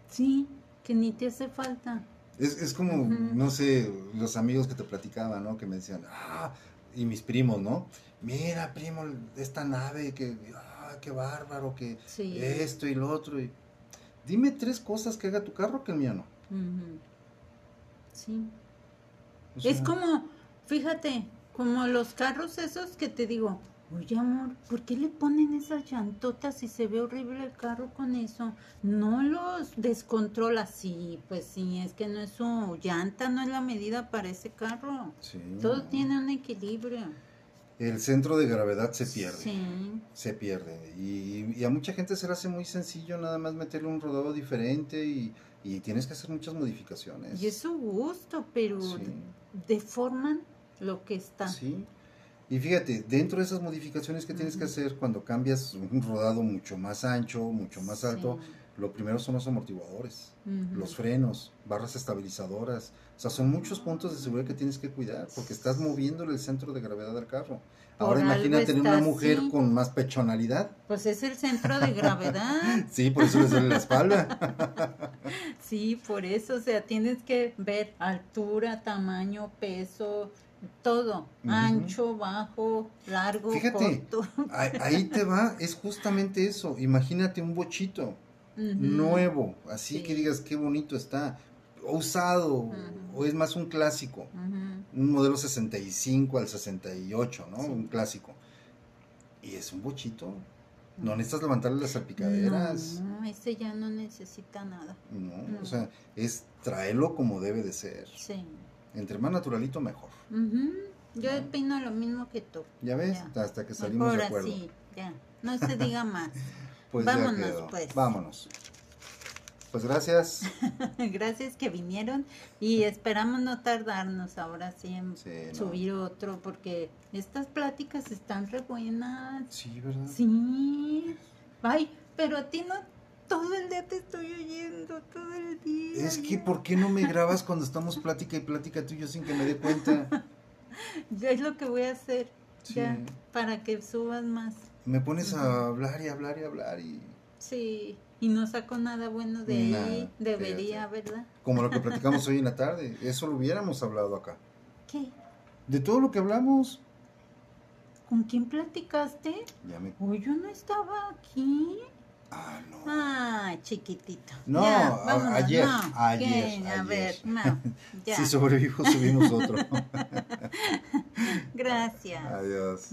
Speaker 2: sí, que ni te hace falta.
Speaker 1: Es, es como, no sé, los amigos que te platicaban, ¿no? Que me decían, ah, y mis primos, ¿no? Mira, primo, esta nave, que, ah, qué bárbaro, que
Speaker 2: Sí.
Speaker 1: esto y lo otro. Y... Dime tres cosas que haga tu carro que el mío no.
Speaker 2: Sí.
Speaker 1: O sea,
Speaker 2: Es como, fíjate, como los carros esos que te digo, oye amor, ¿por qué le ponen esas llantotas si se ve horrible el carro con eso? No los descontrola, sí, pues sí, es que no es su llanta, no es la medida para ese carro.
Speaker 1: sí.
Speaker 2: Todo tiene un equilibrio.
Speaker 1: El centro de gravedad se pierde.
Speaker 2: Sí,
Speaker 1: Se pierde. Y, y a mucha gente se le hace muy sencillo nada más meterle un rodado diferente y, y tienes que hacer muchas modificaciones.
Speaker 2: y es su gusto, pero
Speaker 1: Sí.
Speaker 2: deforman lo que está.
Speaker 1: Sí. Y fíjate, dentro de esas modificaciones que tienes que hacer cuando cambias un rodado mucho más ancho, mucho más alto,
Speaker 2: Sí.
Speaker 1: lo primero son los amortiguadores, los frenos, barras estabilizadoras. O sea, son muchos puntos de seguridad que tienes que cuidar porque estás moviéndole el centro de gravedad del carro.
Speaker 2: Por
Speaker 1: Ahora imagínate una mujer
Speaker 2: así.
Speaker 1: con más pechonalidad.
Speaker 2: Pues es el centro de gravedad.
Speaker 1: Sí, por eso le duele la espalda.
Speaker 2: Sí, por eso, o sea, tienes que ver altura, tamaño, peso, todo, ancho, bajo, largo,
Speaker 1: Fíjate.
Speaker 2: corto.
Speaker 1: Ahí, te va, es justamente eso. Imagínate un bochito nuevo, así
Speaker 2: Sí.
Speaker 1: que digas qué bonito está, o usado, o es más un clásico. Un modelo 65 al 68, ¿no?
Speaker 2: Sí.
Speaker 1: Un clásico. Y es un bochito. No necesitas levantarle las salpicaderas.
Speaker 2: No, ese ya no necesita nada.
Speaker 1: No,
Speaker 2: No.
Speaker 1: o sea, es traerlo como debe de ser.
Speaker 2: Sí.
Speaker 1: Entre más naturalito, mejor.
Speaker 2: Ujú. Yo
Speaker 1: No.
Speaker 2: opino lo mismo que tú.
Speaker 1: ¿Ya ves?
Speaker 2: Ya.
Speaker 1: Hasta que salimos de acuerdo.
Speaker 2: así, ya. No se diga más.
Speaker 1: Pues ya
Speaker 2: Vámonos,
Speaker 1: quedó.
Speaker 2: pues.
Speaker 1: Vámonos. Pues gracias.
Speaker 2: Gracias que vinieron y esperamos no tardarnos ahora sí en
Speaker 1: Sí, no.
Speaker 2: subir otro porque estas pláticas están re buenas.
Speaker 1: Sí, ¿verdad?
Speaker 2: Sí. Ay, pero a ti no todo el día te estoy oyendo, todo el día.
Speaker 1: Es que, ¿por qué no me grabas cuando estamos plática y plática tú y yo sin que me dé cuenta?
Speaker 2: Ya es lo que voy a hacer.
Speaker 1: Sí.
Speaker 2: Ya, para que subas más.
Speaker 1: Me pones a hablar y hablar y hablar y...
Speaker 2: Sí. Y no saco nada bueno de
Speaker 1: Nada,
Speaker 2: ahí. Debería,
Speaker 1: fíjate.
Speaker 2: ¿verdad?
Speaker 1: Como lo que platicamos hoy en la tarde. Eso lo hubiéramos hablado acá.
Speaker 2: ¿Qué?
Speaker 1: De todo lo que hablamos.
Speaker 2: ¿Con quién platicaste?
Speaker 1: Ya me...
Speaker 2: Oh, yo no estaba aquí.
Speaker 1: Ah, no.
Speaker 2: Ah, chiquitito.
Speaker 1: No,
Speaker 2: Ya,
Speaker 1: a-
Speaker 2: vámonos,
Speaker 1: ayer,
Speaker 2: no,
Speaker 1: ayer,
Speaker 2: ¿qué? A
Speaker 1: ayer.
Speaker 2: ver, no, ya.
Speaker 1: Si sobrevivo, subimos otro.
Speaker 2: Gracias.
Speaker 1: Adiós.